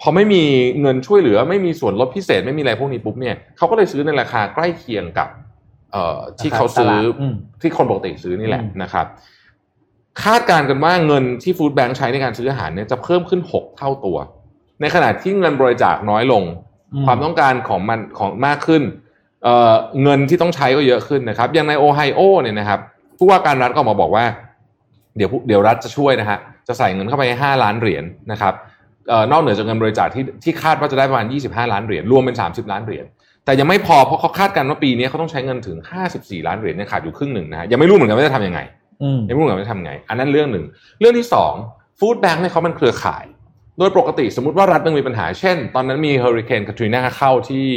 พอไม่มีเงินช่วยเหลือ ไม่มีส่วนลดพิเศษไม่มีอะไรพวกนี้ปุ๊บเนี่ยเขาก็เลยซื้อในราคาใกล้เคียงกับเอ่อที่เขาซื้อราคาตลาดอืมที่คนปกติซื้อนี่แหละอืมนะครับ คาดการณ์กันว่าเงินที่ food bank ใช้ในการซื้ออาหารเนี่ยจะเพิ่มขึ้นหกเท่าตัว ในขณะที่เงินบริจาคน้อยลง ความต้องการของมันของมากขึ้นเอ่อเงินที่ต้องใช้ก็เยอะขึ้นนะครับ อย่างในโอไฮโอเนี่ยนะครับผู้ว่าการรัฐก็ออกมาบอกว่า เดี๋ยวผู้เดี๋ยวรัฐจะช่วยนะฮะจะใส่เงินเข้าไปห้าล้านเหรียญนะครับเอ่อนอกเหนือจากเงินบริจาคที่ที่คาดว่าจะได้ประมาณ 25 ล้านเหรียญรวมเป็น 30 ล้านเหรียญแต่ยังไม่พอเพราะเขาคาดการณ์ว่าปีนี้เขาต้องใช้เงินถึง 54 ล้านเหรียญเนี่ยขาดอยู่ครึ่งหนึ่งนะฮะยังไม่รู้เหมือนกันว่าจะทำยังไงอืมยังไม่รู้เหมือนกันว่าจะทำยังไง อันนั้นเรื่องหนึ่งเรื่องที่สอง food bank เนี่ยเขาเป็นเครือข่าย โดยปกติสมมติว่ารัฐหนึงมีปัญหาเช่น ตอนนั้นมีเฮอริเคนคาทรีนาเข้าที่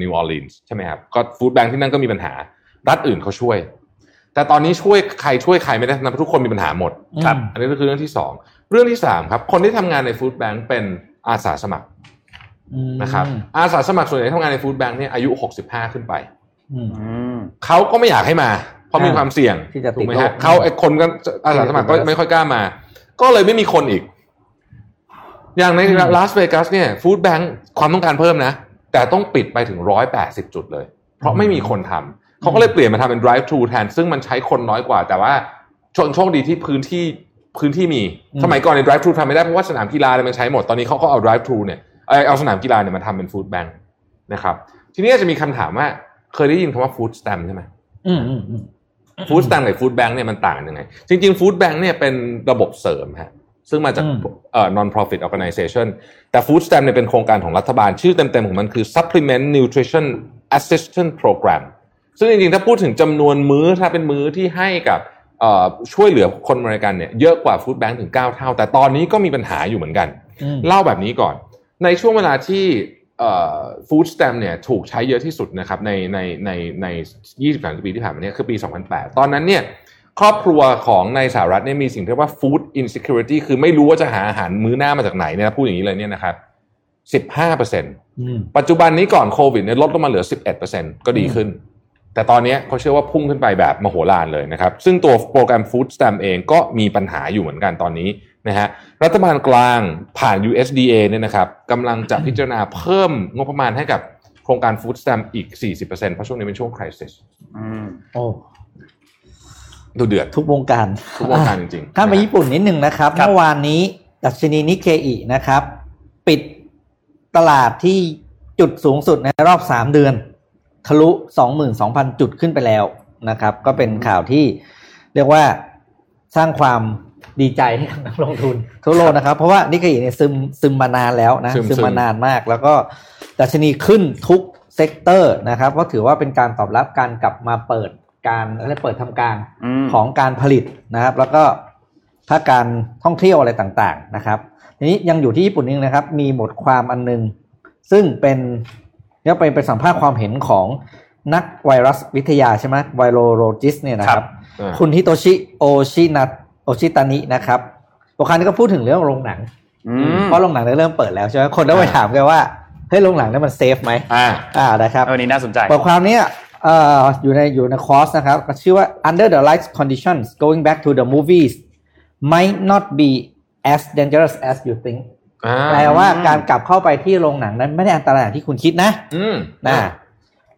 นิวออร์ลีนส์ใช่ไหมครับก็ food bank ที่นั่นก็มีปัญหารัฐอื่นเขาช่วย แต่ตอนนี้ช่วยใครช่วยใครไม่ได้นะเพราะทุกคนมีปัญหาหมดครับอันนี้ก็คือเรื่องที่สองเรื่องที่สามครับ คนที่ทำงานใน food bank เป็นอาสาสมัครอืมนะครับอาสาสมัครส่วนใหญ่ที่ทำงานใน food bank เนี่ยอายุ65ขึ้นไปอืมอืมเขาก็ไม่อยากให้มา เพราะมีความเสี่ยงที่จะติดถูกไหมโรฮะคเขาไอ้คนก็อาสาสมัครก็ไม่ค่อยกล้ามา ก็เลยไม่มีคนอีก อย่างในลาสเวกัสเนี่ยฟู้ดแบงค์ความต้องการเพิ่มนะ แต่ต้องปิดไปถึงร้อยแปดสิบจุดเลย เพราะไม่มีคนทำ เขาก็เลยเปลี่ยนมาทำเป็น drive thru แทน ซึ่งมันใช้คนน้อยกว่า แต่ว่าโชคโชคดีที่พื้นที่พื้นที่มีอืมสมัยก่อนใน drive thru ทำไม่ได้เพราะว่าสนามกีฬาเนี่ยมันใช้หมด ตอนนี้เขาก็เอา drive thru เนี่ยเอ้ยเอาสนามกีฬาเนี่ยมาทำเป็นฟู้ดแบงค์นะครับ ทีนี้จะมีคำถามว่าเคยได้ยินคำว่า food stamp ใช่ไหมอืมอืมอืมฟู้ดสแตมกับฟู้ดแบงค์เนี่ยมันต่างกันยังไง จริงๆฟู้ดแบงค์เนี่ยเป็นระบบเสริมฮะซึ่งมาจากอืมเอ่อ non-profit organization แต่ food stamp เนี่ยเป็นโครงการของรัฐบาล ชื่อเต็มๆของมันคือ supplement nutrition assistance program ซึ่งจริงๆ ถ้าพูดถึงจำนวนมื้อถ้าเป็นมื้อที่ให้กับเอ่อช่วยเหลือคนอเมริกันเนี่ยเยอะกว่า food bank ถึง 9 เท่า แต่ตอนนี้ก็มีปัญหาอยู่เหมือนกันอืมเล่าแบบนี้ก่อน ในช่วงเวลาที่ฟู้ดส t ตมเนี่ยถูกใช้เยอะที่สุดนะครับในในในใน20-30ปีที่ผ่านมาเนี่ยคือปี 2008 ตอนนั้นเนี่ยครอบครัวของในสหรัฐเนี่ยมีสิ่งที่เรียกว่า food insecurity คือไม่รู้ว่าจะหาอาหารมื้อหน้ามาจากไหนเนี่ยนะพูดอย่างนี้เลยเนี่ยนะครับ15%อืมปัจจุบันนี้ก่อนโควิดเนี่ยลดลงมาเหลือ 11%ก็ดีขึ้น แต่ตอนนี้เขาเชื่อว่าพุ่งขึ้นไปแบบมโหฬารเลยนะครับ ซึ่งตัวโปรแกรม Food Stamp เองก็มีปัญหาอยู่เหมือนกันตอนนี้นะฮะรัฐบาลกลางผ่าน USDA เนี่ยนะครับกำลังจะพิจารณาเพิ่มงบประมาณให้กับโครงการ Food Stamp อีก 40%เพราะช่วงนี้เป็นช่วง crisis อืมโอ้ดูเดือดทุกวงการ ทุกวงการจริงๆข้ามไปนะฮะญี่ปุ่นนิดหนึ่งนะครับครับ เมื่อวานนี้ดัชนีนิเคอีนะครับ ปิดตลาดที่จุดสูงสุดในรอบ3เดือน ทะลุ 22,000 จุดขึ้นไปแล้วนะครับ ก็เป็นข่าวที่เรียกว่าสร้างความดีใจให้กับนักลงทุนทั่วโลกนะครับ เพราะว่านิเคอีเนี่ยซึมซึมมานานแล้วนะซึมซึมมานานมาก แล้วก็ดัชนีขึ้นทุก sector นะครับเพราะถือว่าเป็นการตอบรับการกลับมาเปิดการอะไรเปิดทำการอืมของการผลิตนะครับ แล้วก็ภาคการท่องเที่ยวอะไรต่างๆนะครับทีนี้ยังอยู่ที่ญี่ปุ่นนึงนะครับ มีบทความอันนึง ซึ่งเป็น เรียกว่าเป็นเป็นสัมภาษณ์ความเห็นของนักไวรัสวิทยาใช่ไหม virologist เนี่ยนะครับอ่าคุณฮิโตชิโอชินัโอชิตานินะครับบทความนี้ก็พูดถึงเรื่องโรงหนังอืมเพราะโรงหนังเนี่ยเริ่มเปิดแล้วใช่ไหมคนต้องไปถามกันว่าเฮ้ยโรงหนังเนี่ยมัน safe ไหมอ่าอ่านะครับเออนี่น่าสนใจบทความเนี้ยเอ่ออยู่ในอยู่ในคอร์สนะครับก็ชื่อว่า under the right conditions going back to the movies might not be as dangerous as you think อ่า แปลว่าการกลับเข้าไปที่โรงหนังนั้นไม่ได้อันตรายอย่างที่คุณคิดนะอืมนะ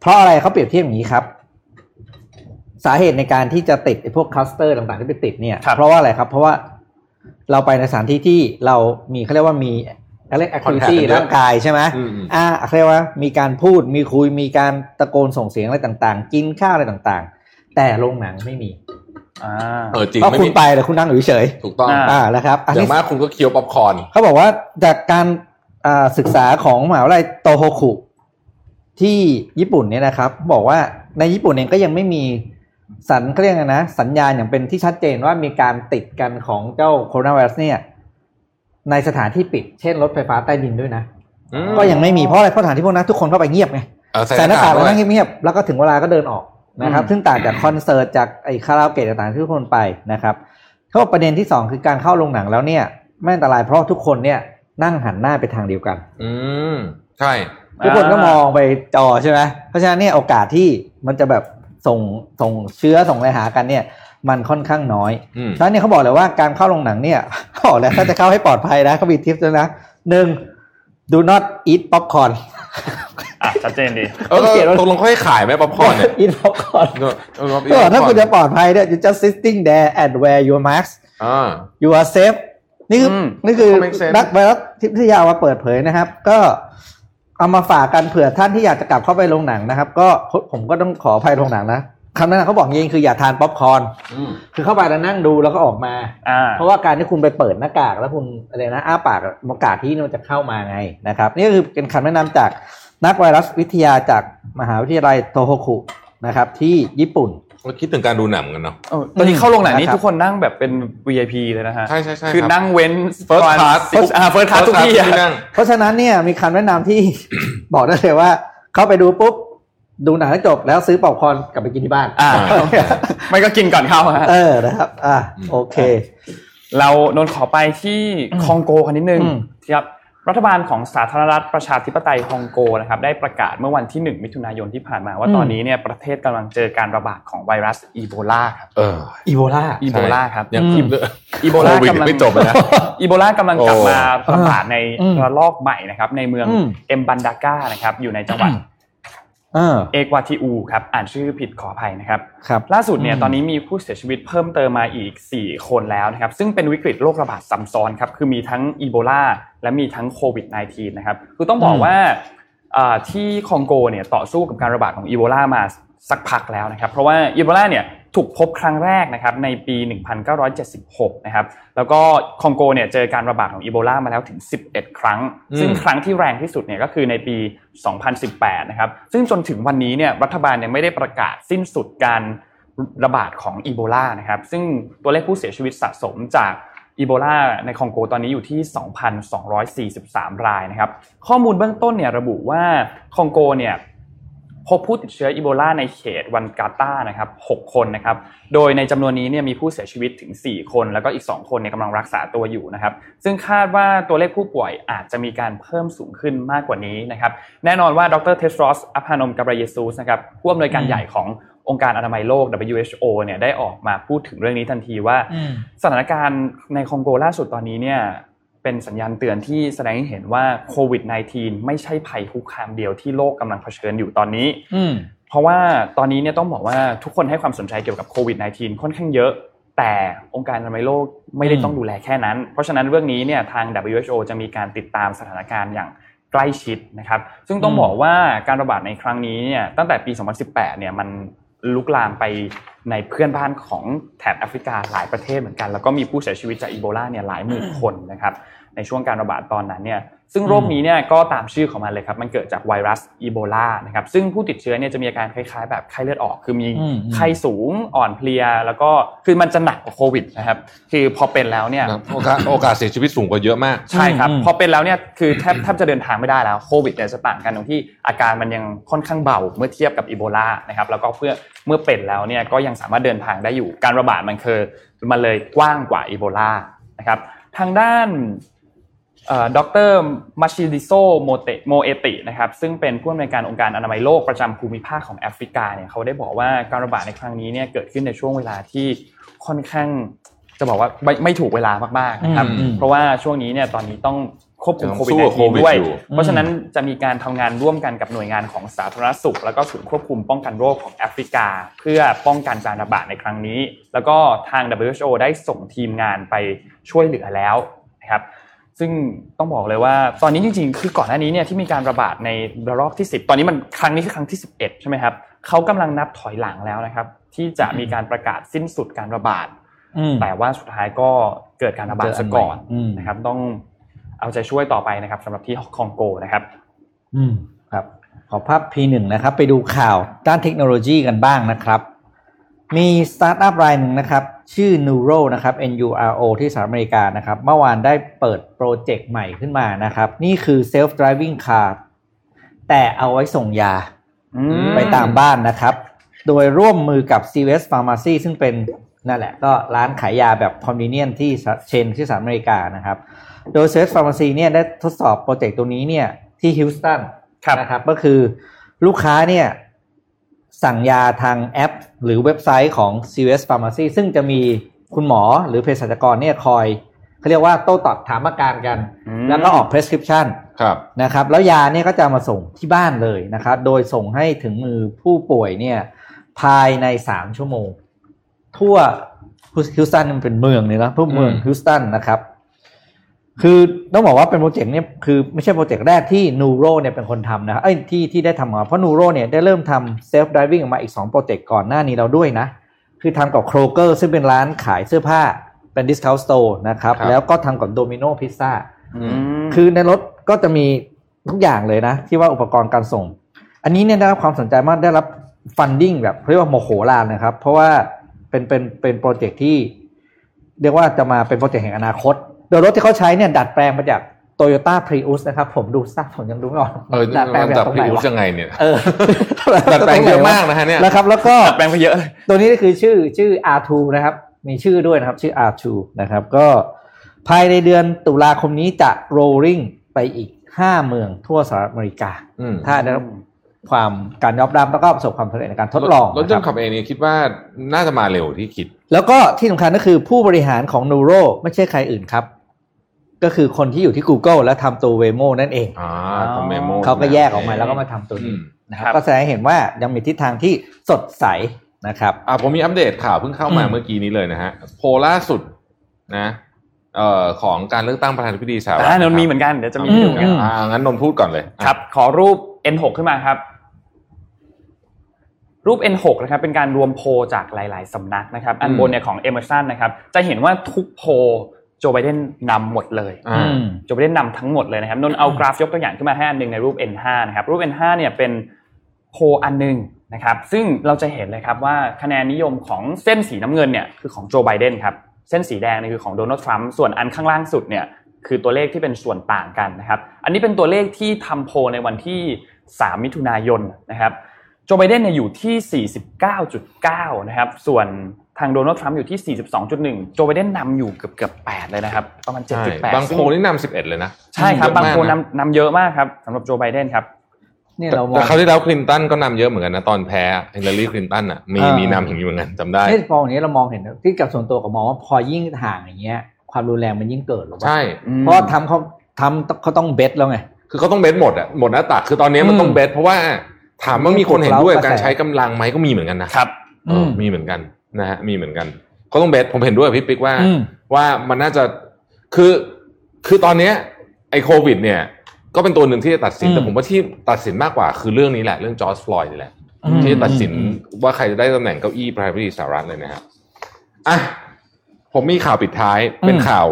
เพราะอะไรเขาเปรียบเทียบอย่างนี้ครับ สาเหตุในการที่จะติดไอ้พวกคลัสเตอร์ต่างๆที่ไปติดเนี่ยครับเพราะว่าอะไรครับ เพราะว่าเราไปในสถานที่ที่เรามีเขาเรียกว่ามีอะไร activity ร่างกายใช่ไหมอืมอืมอ่าเขาเรียกว่ามีการพูดมีคุยมีการตะโกนส่งเสียงอะไรต่าง ๆ กินข้าวอะไรต่าง ๆ แต่โรงหนังไม่มีอ่า เออจริงก็ไม่คุณมีไปแต่คุณนั่งอยู่เฉยถูกต้องอ่าๆอ่านะครับอันอย่านี้งมากคุณก็เคี้ยวป๊อปคอร์นเขาบอกว่าจากการอ่าศึกษาของมหาวิทยาลัยโตโฮคุที่ญี่ปุ่นเนี่ยนะครับ บอกว่าในญี่ปุ่นเองก็ยังไม่มีสัญเขาเรียกไงนะ สัญญาณอย่างเป็นที่ชัดเจนว่ามีการติดกันของเจ้าโคโรนาไวรัสเนี่ย ในสถานที่ปิดเช่นรถไฟฟ้าใต้ดินด้วยนะอืมก็ยังไม่มีเพราะอะไรเพราะสถานที่พวกนั้นทุกคนเข้าไปเงียบไงเออใส่หน้ากากด้แล้ววยนั่งเงียบๆแล้วก็ถึงเวลาก็เดินออก นะครับอืมซึ่งต่างจากคอนเสิร์ตจากไอ้คาราโอเกะต่างๆที่ทุกคนไปนะครับเขาบอกประเด็นที่สองคือการเข้าโรงหนังแล้วเนี่ย ไม่อันตรายเพราะทุกคนเนี่ยนั่งหันหน้าไปทางเดียวกัน อืมใช่ ทุกคนก็มองไปจอใช่ไหมเพราะฉะนั้นเนี่ยโอกาสที่มันจะแบบส่งส่งเชื้อส่งอะไรหากันเนี่ย มันค่อนข้างน้อยอืมฉะนั้นเนี่ยเขาบอกเลยว่าการเข้าโรงหนังเนี่ยเขาบอกแล้วถ้าจะเข้าให้ปลอดภัยนะเขามีทิปด้วยนะหนึ่ง do not eat popcorn อะชัดเจนดีเออเออตกลงเขาให้ขายไหมป๊อปคอร์นเนี่ย eat popcorn เออเออก็บอกถ้าคุณจะปลอดภัยเนี่ย you just sitting there and wear your mask อ่า you are safe นี่คืออมนี่คือก็ make sense นักไวรัสวิทยามาเปิดเผยนะครับ ก็เอามาฝากกันเผื่อท่านที่อยากจะกลับเข้าไปโรงหนังนะครับ ก็ผมก็ต้องขออภัยโรงหนังนะ คำแนะนำเขาบอกจริงๆคืออย่าทานป๊อปคอร์นอืมคือเข้าไปแล้วนั่งดูแล้วก็ออกมาอ่าเพราะว่าการที่คุณไปเปิดหน้ากากแล้วคุณอะไรนะอ้าปากโอกาสที่มันจะเข้ามาไงนะครับ นี่ก็คือเป็นคำแนะนำจากนักไวรัสวิทยาจากมหาวิทยาลัยโตโฮคุนะครับ ที่ญี่ปุ่นเราคิดถึงการดูหนังกันเนาะเออตอนนี้เข้าโรงหนังนี่นะครับทุกคนนั่งแบบเป็น VIP เลยนะฮะ ใช่ใช่ใช่คือรับนั่งเว้น First class อ่า first class ทุกที่ที่อะนั่งเพราะฉะนั้นเนี่ยมีคำแนะนำที่บอกได้เลยว่า เข้าไปดูปุ๊บ ดูหนังให้จบแล้วซื้อป๊อปคอร์นกลับไปกินที่บ้าน อ่า ไม่ก็กินก่อนเข้าฮะเออนะครับ อ่าโอเค เรานนท์ขอไปที่คองโกกันนิดนึงอืมครับรัฐบาลของสาธารณรัฐประชาธิปไตยคองโกนะครับได้ประกาศเมื่อวันที่ 1 มิถุนายนที่ผ่านมาว่าตอนนี้เนี่ยประเทศกำลังเจอการระบาดของไวรัสอีโบลาครับเอออีโบลาอีโบลาครับยังอืมอีโบลาโควิดกำลังไม่จบเลยนะอีโบลากำลังกลับโอ้มาระบาดในอืมระลอกใหม่นะครับในเมืองอืมเอ็มบันดากานะครับอยู่ในจังหวัด เออเอกวาติอูครับอ่านชื่อผิดขออภัยนะครับครับล่าสุดเนี่ยอืมตอนนี้มีผู้เสียชีวิตเพิ่มเติมมาอีก 4 คนแล้วนะครับซึ่งเป็นวิกฤตโรคระบาดซ้ำซ้อนครับคือมีทั้งอีโบลาและมีทั้งโควิด -19 นะครับคือต้องบอกว่าอ่าที่คองโกเนี่ยต่อสู้กับการระบาดของอีโบลามาสักพักแล้วนะครับเพราะว่าอีโบลาเนี่ย ถูกพบครั้งแรกนะครับในปี 1976 นะครับ แล้วก็คองโกเนี่ยเจอการระบาดของอีโบลามาแล้วถึง 11 ครั้งอืมซึ่งครั้งที่แรงที่สุดเนี่ยก็คือในปี 2018 นะครับ ซึ่งจนถึงวันนี้เนี่ยรัฐบาลยังไม่ได้ประกาศสิ้นสุดการระบาดของอีโบลานะครับ ซึ่งตัวเลขผู้เสียชีวิตสะสมจากอีโบลาในคองโกตอนนี้อยู่ที่ 2,243 รายนะครับ ข้อมูลเบื้องต้นเนี่ยระบุว่าคองโกเนี่ย พบผู้ติดเชื้ออีโบลาในเขตวันกาตานะครับ 6 คนนะครับ โดยในจำนวนนี้เนี่ยมีผู้เสียชีวิตถึง 4 คน แล้วก็อีก 2 คนเนี่ยกำลังรักษาตัวอยู่นะครับ ซึ่งคาดว่าตัวเลขผู้ป่วยอาจจะมีการเพิ่มสูงขึ้นมากกว่านี้นะครับ แน่นอนว่าดรเทสรอสอพานมกับรเยซูสนะครับผู้อำนวยการใหญ่ขององค์การอนามัยโลก WHO เนี่ยได้ออกมาพูดถึงเรื่องนี้ทันทีว่าอืมสถานการณ์ในคองโกล่าสุดตอนนี้เนี่ย เป็นสัญญาณเตือนที่แสดงให้เห็นว่าโควิด -19 ไม่ใช่ภัยคุกคามเดียวที่โลกกำลังเผชิญอยู่ตอนนี้อืมเพราะว่าตอนนี้เนี่ยต้องบอกว่าทุกคนให้ความสนใจเกี่ยวกับโควิด -19 ค่อนข้างเยอะ แต่องค์การอนามัยโลกไม่ได้อืมต้องดูแลแค่นั้น เพราะฉะนั้นเรื่องนี้เนี่ยทาง WHO จะมีการติดตามสถานการณ์อย่างใกล้ชิดนะครับ ซึ่งต้องบอกว่าการระบาดในครั้งนี้เนี่ยตั้งแต่ปี 2018 เนี่ยมัน ลุกลามไปในเพื่อนบ้านของแถบแอฟริกาหลายประเทศเหมือนกัน แล้วก็มีผู้เสียชีวิตจากอีโบลาเนี่ยหลายหมื่นคนนะครับในช่วงการระบาดตอนนั้นเนี่ย ซึ่งโรคนี้เนี่ยก็ตามชื่อของมันเลยครับ มันเกิดจากไวรัสอีโบลานะครับ ซึ่งผู้ติดเชื้อเนี่ยจะมีอาการคล้ายๆ แบบไข้เลือดออก คือมีอืมไข้สูงอ่อนเพลีย แล้วก็คือมันจะหนักกว่าโควิดนะครับ คือพอเป็นแล้วเนี่ยนะโอกาสโอกาสเสียชีวิตสูงกว่าเยอะมาก ใช่ครับอืมพอเป็นแล้วเนี่ยคือแทบแทบจะเดินทางไม่ได้แล้ว โควิดเนี่ยจะต่างกันตรงที่อาการมันยังค่อนข้างเบาเมื่อเทียบกับอีโบลานะครับ แล้วก็เพื่อเมื่อเป็นแล้วเนี่ยก็ยังสามารถเดินทางได้อยู่ การระบาดมันคือมันเลยกว้างกว่าอีโบลานะครับ ทางด้าน ดรมาชิดิโซโมเตโมเอตินะครับซึ่งเป็นผู้อำนวยการองค์การอนามัยโลกประจำภูมิภาคของแอฟริกาเนี่ยเขาได้บอกว่าการระบาดในครั้งนี้เนี่ยเกิดขึ้นในช่วงเวลาที่ค่อนข้างจะบอกว่าไม่ไม่ถูกเวลามากๆนะครับอืมเพราะว่าช่วงนี้เนี่ยตอนนี้ต้องควบคุมยังโควิดสู้กับโควิด -19 ด้วยอยู่เพราะฉะนั้นจะมีการทำงานร่วมกันกับหน่วยงานของสาธารณสุข แล้วก็ศูนย์ควบคุมป้องกันโรคของแอฟริกา เพื่อป้องกันการระบาดในครั้งนี้ แล้วก็ทาง WHO ได้ส่งทีมงานไปช่วยเหลือแล้วนะครับ ซึ่งต้องบอกเลยว่า ตอนนี้จริงๆ คือก่อนหน้านี้เนี่ยที่มีการระบาดในระลอกที่ 10 ตอนนี้มันครั้งนี้คือครั้งที่ 11 ใช่ไหมครับเขากำลังนับถอยหลังแล้วนะครับ ที่จะมีการประกาศสิ้นสุดการระบาดอืมแต่ว่าสุดท้ายก็เกิดการระบาดซะก่อนอืมนะครับ ต้องเอาใจช่วยต่อไปนะครับสำหรับที่คองโกนะครับ อืมครับ ขอภาพ P1 นะครับ ไปดูข่าวด้านเทคโนโลยีกันบ้างนะครับ มีสตาร์ทอัพรายหนึ่งนะครับ ชื่อ Nuro นะครับ NURO ที่สหรัฐอเมริกานะครับ เมื่อวานได้เปิดโปรเจกต์ใหม่ขึ้นมานะครับ นี่คือ self driving car แต่เอาไว้ส่งยาอืมไปตามบ้านนะครับ โดยร่วมมือกับ CVS Pharmacy ซึ่งเป็นนั่นแหละก็ร้านขายยาแบบ convenient ที่ chain ที่สหรัฐอเมริกานะครับ โดย CVS Pharmacy เนี่ยได้ทดสอบโปรเจกต์ตัวนี้เนี่ยที่ฮิวสตันครับนะครับ ก็คือลูกค้าเนี่ย สั่งยาทางแอป หรือเว็บไซต์ของ CVS Pharmacy ซึ่งจะมีคุณหมอหรือเภสัชกรเนี่ยคอยเขาเรียกว่าโต้ตอบถามอาการกันอืมแล้วก็ออก prescription ครับนะครับ แล้วยาเนี่ยก็จะมาส่งที่บ้านเลยนะครับ โดยส่งให้ถึงมือผู้ป่วยเนี่ยภายในสามชั่วโมง ทั่วฮิวสตันมันเป็นเมืองเลยนะทั่วเมืองอืมฮิวสตันนะครับ คือต้องบอกว่าเป็นโปรเจกต์เนี่ยคือไม่ใช่โปรเจกต์แรกที่ Nuro เนี่ยเป็นคนทำนะครับเอ้ยที่ที่ได้ทำมาเพราะนูโรเนี่ยได้เริ่มทำเซลฟ์ด i วิ่งออกมาอีก2โปรเจกต์ก่อนหน้านี้เราด้วยนะ คือทำกับ Kroger ซึ่งเป็นร้านขายเสื้อผ้าเป็น discount store นะครับครับแล้วก็ทำกับ Domino's Pizza อืมคือในรถก็จะมีทุกอย่างเลยนะ ที่ว่าอุปกรณ์การส่ง อันนี้เนี่ยได้รับความสนใจมากได้รับ funding แบบเรียกว่าโมโหลานนะครับ เพราะว่าเป็นเป็นเป็นโปรเจกต์ที่ เรียกว่าจะมาเป็นโปรเจกต์แห่งอนาคต โดยรถที่เขาใช้เนี่ยดัดแปลงมาจาก Toyota Prius นะครับผมดูซะผมยังดูไม่ออกเออดัดแปลงมาดัจาบกตรงพิไหนววะยังไงเนี่ยเออดัดแปลงเยอะมากนะฮะเนี่ยนะครับ แล้วก็แปลงไปเยอะเลยตัวนี้ก็คือชื่อชื่อ R2 นะครับ มีชื่อด้วยนะครับ ชื่อ R2 นะครับ ก็ภายในเดือนตุลาคมนี้จะ rolling ไปอีก5เมืองทั่วสหรัฐอเมริกาอืมถ้าได้รับความการยอมรับแล้วก็ประสบความสำเร็จในการทดลองรถยนต์นะคขัรับบเองนี่คิดว่าน่าจะมาเร็วที่คิด แล้วก็ที่สำคัญก็คือผู้บริหารของ Nuro ไม่ใช่ใครอื่นครับ ก็คือคนที่อยู่ที่ Google และทำตัว Waymo นั่นเองอ่าทำเมโมเขาก็แยกออกมาแล้วก็มาทำตัวอืนี้มนะครับครับก็แสดงให้เห็นว่ายังมีทิศทางที่สดใสนะครับอ่าผมมีอัปเดตข่าวเพิ่งเข้ามาอืมเมื่อกี้นี้เลยนะฮะโพลล่าสุดนะเอ่อของการเลือกตั้งประธานาธิบดีสหรัฐอ่านนท์มีเหมือนกันเดี๋ยวจะมีให้ดูกันอ่างั้นนนท์พูดก่อนเลยอะครับ ขอรูป N6 ขึ้นมาครับ รูป N6 นะครับเป็นการรวมโพลจากหลาย ๆสำนักนะครับ อันบนเนี่ยของ Emerson นะครับ จะเห็นว่าทุกโพล โจไบเดนนำหมดเลยอ่าอืมโจไบเดนนำทั้งหมดเลยนะครับนนท์เอากราฟยกตัวอย่างขึ้นมาให้อันหนึ่งในรูป N5 นะครับรูป N5 เนี่ยเป็นโพลอันหนึ่งนะครับซึ่งเราจะเห็นเลยครับว่าคะแนนนิยมของเส้นสีน้ำเงินเนี่ยคือของโจไบเดนครับเส้นสีแดงเนี่ยคือของโดนัลด์ทรัมป์ส่วนอันข้างล่างสุดเนี่ยคือตัวเลขที่เป็นส่วนต่างกันนะครับอันนี้เป็นตัวเลขที่ทำโพลในวันที่ 3 มิถุนายนนะครับโจไบเดนเนี่ยอยู่ที่ 49.9 นะครับส่วน ทางโดนัลด์ทรัมป์อยู่ที่ 42.1 โจไบเดนนำอยู่เกือบเกือบ8เลยนะครับ ประมาณใช่7.8 บางโพลนี่นำสิบเอ็ดเลยนะ ใช่ครับเยอะบางมกคนนะนำนำเยอะมากครับสำหรับโจไบเดนครับเนี่ยแต่เรามองแต่คราวที่แล้วคลินตันก็นำเยอะเหมือนกันนะ ตอนแพ้ฮิลลารีคลินตันอะมีเออมีนำอย่างนี้เหมือนกันจำได้นี่พออย่างนี้เรามองเห็นที่กับส่วนตัวกับมองว่าพอยิ่งห่างอย่างเงี้ย ความรุนแรงมันยิ่งเกิดหรือเปล่าใช่เพราะว่าทำเขาทำเขาต้องเบสแล้วไงคือเขาต้องเบสหมดอะหมดหน้าตักคือตอนนี้มันอืมต้องเบสเพราะว่าถามว่ามีคนเห็นด้วยกับกระแสการใช้กำลังไหมก็มีเหมือนกันนะครับเอออมมีเหมือนกัน นะฮะมีเหมือนกันก็ต้องเบสผมเห็นด้วยกับพี่ปิ๊กว่าอืมว่ามันน่าจะคือคือตอนเนี้ยไอ้โควิด เนี่ย ก็เป็นตัวหนึ่งที่จะตัดสินอืมแต่ผมว่าที่ตัดสินมากกว่าคือเรื่องนี้แหละ เรื่องจอร์จฟลอยด์นี่แหละอืมที่จะตัดสินอืมว่าใครจะได้ตำแหน่งเก้าอี้ประธานาธิบดีสหรัฐเลยนะครับอะผมมีข่าวปิดท้ายเป็นข่าว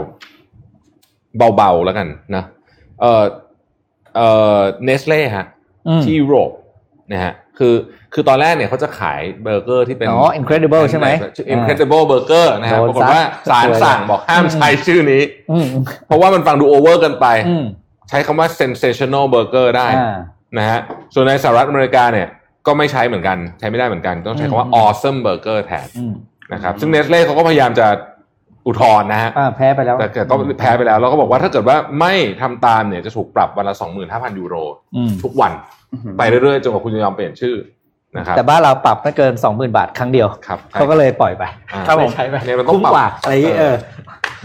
เบาๆแล้วกันนะ เออเออเนสเล่ฮะอืมที่ยุโรป นะฮะคือคือตอนแรกเนี่ยเขาจะขายเบอร์เกอร์ที่เป็นอ๋อ incredible ใช่ไหมชื่อ incredible burger นะฮะโดนปรากฏว่าซัดศาลสั่งบอกห้ามใช้ชื่อนี้อืมเพราะว่ามันฟังดูโอเวอร์เกินไปอืมใช้คำว่า sensational burger ได้อ่านะฮะส่วนในสหรัฐอเมริกาเนี่ยก็ไม่ใช้เหมือนกัน ใช้ไม่ได้เหมือนกัน ต้องใช้คำว่าอืม awesome burger แทนอืมนะครับซึ่งเนสเล่เขาก็พยายามจะ อุทธรณ์นะฮะอ่าแพ้ไปแล้วแต่เกิดก็แพ้ไปแล้วแล้วก็บอกว่าถ้าเกิดว่าไม่ทำตามเนี่ยจะถูกปรับวันละ25,000ยูโรอืมทุกวัน ไปเรื่อยๆจนกว่าคุณจะยอมเปลี่ยนชื่อนะครับแต่บ้านเราปรับไม่เกินสองหมื่นบาทครั้งเดียวครับเขาก็เลยปล่อยไปอ่าครับผมใช้ไปเนี่ยมันต้องคุ้มปรับกว่าอะไรอย่างงี้เออ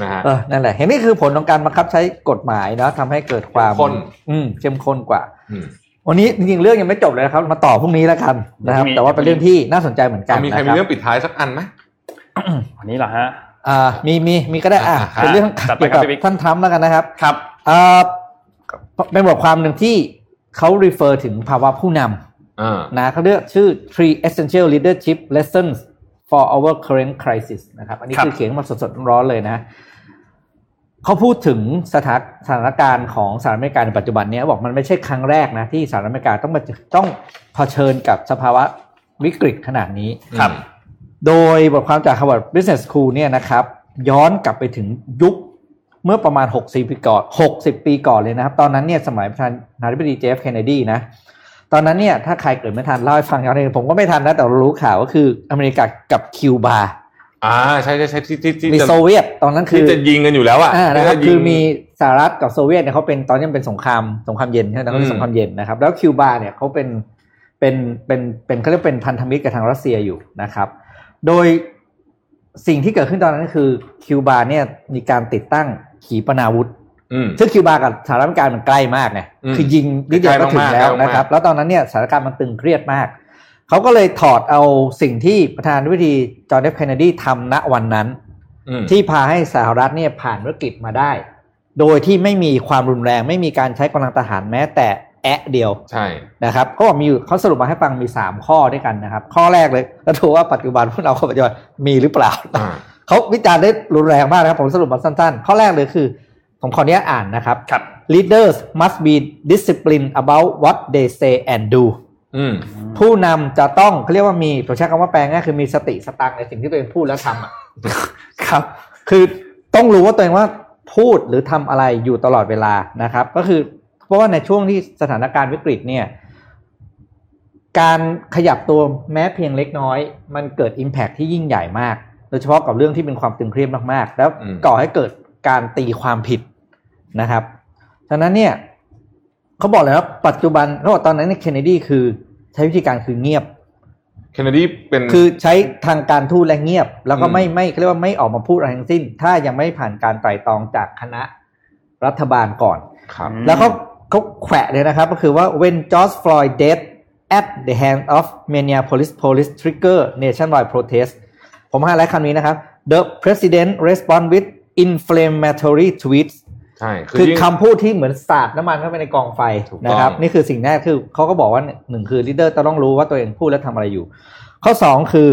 นะฮะเออนั่นแหละเห็นนี่คือผลของการบังคับใช้กฎหมายเนาะทำให้เกิดความเข้มข้นอืมเข้มข้นกว่าอืมวันนี้จริงๆเรื่องยังไม่จบเลยนะครับ มาต่อพรุ่งนี้แล้วกันนะครับพรุ่งนี้แต่ว่าเป็นเรื่องที่น่าสนใจเหมือนกันมีใครนะมีครับเรื่องปิดท้ายสักอันไหมวันนี้เหรอฮะ อ่ามีมีมีก็ได้อะอะครับเป็นเรื่องจัดไปเกี่ยวครักับบพี่บิ๊กท่านทรัมป์แล้วกันนะครับ ครับอ่าเป็นบทความหนึ่งที่เขา refer ถึงภาวะผู้นำอ่านะเขาเรียกชื่อ three essential leadership lessons for our current crisis นะครับ อันนี้ครับคือเขียนมาสดๆร้อนๆเลยนะ เขาพูดถึงสถานสถานการณ์ของสหรัฐอเมริกาในปัจจุบันเนี้ยบอกมันไม่ใช่ครั้งแรกนะ ที่สหรัฐอเมริกาต้องมาต้องเผชิญกับสภาวะวิกฤตขนาดนี้ครับ โดยบทความจาก Harvard Business School เนี่ยนะครับย้อนกลับไปถึงยุคเมื่อประมาณ 60 ปีก่อน60 ปีก่อนเลยนะครับ ตอนนั้นเนี่ยสมัยประธานาธิบดีเจฟเคนเนดีนะ ตอนนั้นเนี่ยถ้าใครเกิดไม่ทันเล่าให้ฟังย้อนเลยผมก็ไม่ทันนะ แต่รู้ข่าวก็คืออเมริกากับคิวบาอ่าใช่ใช่ใช่ที่ที่ที่มีจะโซเวียตตอนนั้นคืที่อจะยิงกันอยู่แล้วอะอ่านะครับที่จะยิงคือมีสหรัฐกับโซเวียตเนี่ยเขาเป็นตอนนี้มันเป็นสงครามสงครามเย็นใช่ไหมตอนนั้นอืมสงครามเย็นนะครับแล้วคิวบาเนี่ยเขาเป็นเป็นเป็นเป็นเขาเรียกเป็นพันธมิตรกับทางรัสเซียอยู่นะครับ โดยสิ่งที่เกิดขึ้นตอนนั้นคือคิวบาเนี่ยมีการติดตั้งขีปนาวุธอืมซึ่งคิวบากับสหรัฐอเมริกามันใกล้มากไงอืมคือยิงนิดเดียวก็ถึงแล้วใกล้มากๆนะครับ แล้วตอนนั้นเนี่ยสถานการณ์มันตึงเครียดมาก เขาก็เลยถอดเอาสิ่งที่ประธานาธิบดีจอห์นเอฟเคนเนดีทำณวันนั้นอืมที่พาให้สหรัฐเนี่ยผ่านวิกฤตมาได้ โดยที่ไม่มีความรุนแรง ไม่มีการใช้กำลังทหารแม้แต่ แอะเดียวใช่นะครับเขาบอกมีอยู่เขาสรุปมาให้ฟังมี3ข้อด้วยกันนะครับ ข้อแรกเลยแล้วดูว่าปัจจุบันพวกเราคนปัจจุบันมีหรือเปล่าอ่าเขาวิจารณ์ได้รุนแรงมากนะครับ ผมสรุปมาสั้นๆ ข้อแรกเลยคือ ผมขออนุญาตอ่านนะครับครับ leaders must be disciplined about what they say and do อืมผู้นำจะต้องเขาเรียกว่ามีผมใช้คำว่าแปลง่ายคือมีสติสตังค์ในสิ่งที่ตัวเองพูดแล้วทำอะครับ คือต้องรู้ว่าตัวเองว่าพูดหรือทำอะไรอยู่ตลอดเวลานะครับ ก็คือ เพราะว่าในช่วงที่สถานการณ์วิกฤตเนี่ยการขยับตัวแม้เพียงเล็กน้อย มันเกิด Impact ที่ยิ่งใหญ่มาก โดยเฉพาะกับเรื่องที่เป็นความตึงเครียดมากๆ แล้วอืมก่อให้เกิดการตีความผิดนะครับฉะนั้นเนี่ยเขาบอกเลยว่าปัจจุบันเขาบอกตอนนั้นเคนเนดีคือใช้วิธีการคือเงียบเคนเนดีเป็นคือใช้ทางการทูตและเงียบ แล้วก็อืมไม่ไม่เขาเรียกว่าไม่ออกมาพูดอะไรทั้งสิ้น ถ้ายังไม่ผ่านการไตร่ตรองจากคณะรัฐบาลก่อนครับอืมแล้วเขา เขาแขวะเลยนะครับ ก็คือว่า when George Floyd dead at the hand of Minneapolis police trigger nationwide protest ผมให้ไลท์คำนี้นะครับ the president respond with inflammatory tweets ใช่คือยิ่งคำพูดที่เหมือนสาดน้ำมันเข้าไปในกองไฟถูกต้องนะครับ นี่คือสิ่งแรกคือเขาก็บอกว่าหนึ่งคือลีดเดอร์ต้องรู้ว่าตัวเองพูดแล้วทำอะไรอยู่ ข้อสองคือ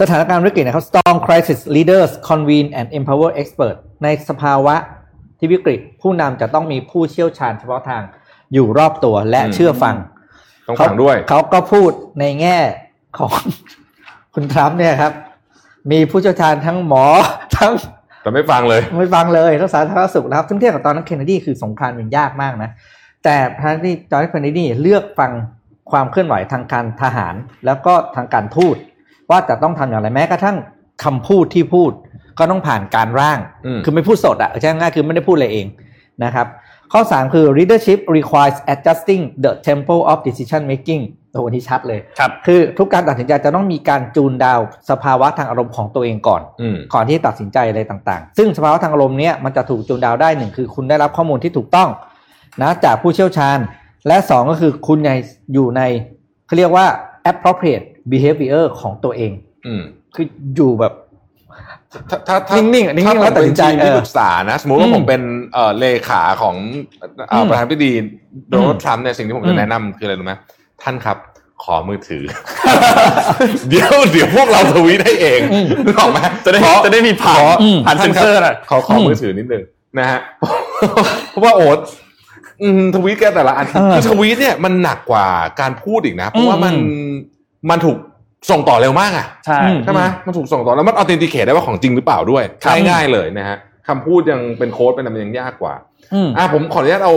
สถานการณ์วิกฤตนะครับ strong crisis leaders convene and empower expert ในสภาวะ ที่วิกฤตผู้นำจะต้องมีผู้เชี่ยวชาญเฉพาะทางอยู่รอบตัวและเชื่อฟังต้องฟังด้วย เขาก็พูดในแง่ของคุณทรัมป์เนี่ยครับ มีผู้เชี่ยวชาญทั้งหมอทั้งแต่ไม่ฟังเลยไม่ฟังเลยทั้งสาธารณสุขนะครับซึ่งเทียบกับตอนนั้นเคนเนดีคือสงครามมันยากมากนะแต่ประธานาธิบดีจอร์จเคนเนดีเลือกฟังความเคลื่อนไหวทางการทหาร แล้วก็ทางการทูตว่าจะต้องทำอย่างไรแม้กระทั่งคำพูดที่พูด ก็ต้องผ่านการร่างอืมคือไม่พูดสดอะใช่ง่ายคือไม่ได้พูดอะไรเองนะครับ ข้อ 3 คือ leadership requires adjusting the tempo of decision making โอ้โหนี่ชัดเลยครับคือทุกการตัดสินใจจะต้องมีการจูนดาวสภาวะทางอารมณ์ของตัวเองก่อนอืมก่อนที่จะตัดสินใจอะไรต่างๆ ซึ่งสภาวะทางอารมณ์เนี้ยมันจะถูกจูนดาวได้หนึ่งคือคุณได้รับข้อมูลที่ถูกต้องนะจากผู้เชี่ยวชาญ และสองก็คือคุณในอยู่ในเขาเรียกว่า appropriate behavior ของตัวเอง อืมคืออยู่แบบ ถ้าถ้าถ้านิ่งๆนิ่งๆถ้าผมแล้วตัดเป็สินนใจทีมที่เออปรึกษานะ สมมติว่าอืมผมเป็นเอ่อเลขาของเอ่ออืมประธานาธิบดีโดนัลอืด์มทรัมป์เนี่ยสิ่งที่ผมอืจะมแนะนำคืออะไรรู้ไหมท่านครับขอมือถือ เดี๋ยวเดี๋ยวพวกเราทวีตให้เองนึกออกไหมจะได้ขอจะได้มีผ่านขออืมผ่านเซ็นเซอร์น่ะขอขอมือถือนิดนึงนะฮะเพราะว่าโอ๊ตอืมทวีตแกแต่ละอันเออคือทวีตเนี่ยมันหนักกว่าการพูดอีกนะ เพราะว่ามันอืมันถูก ส่งต่อเร็วมากอะใช่อืมใช่ไหมมันถูกส่งต่อแล้วมันออเทนติเคได้ว่าของจริงหรือเปล่าด้วยครับง่ายๆเลยนะฮะคำพูดยังเป็นโค้ดเป็นอะไรมันยังยากกว่าอืมอะผมขออนุญาตเอา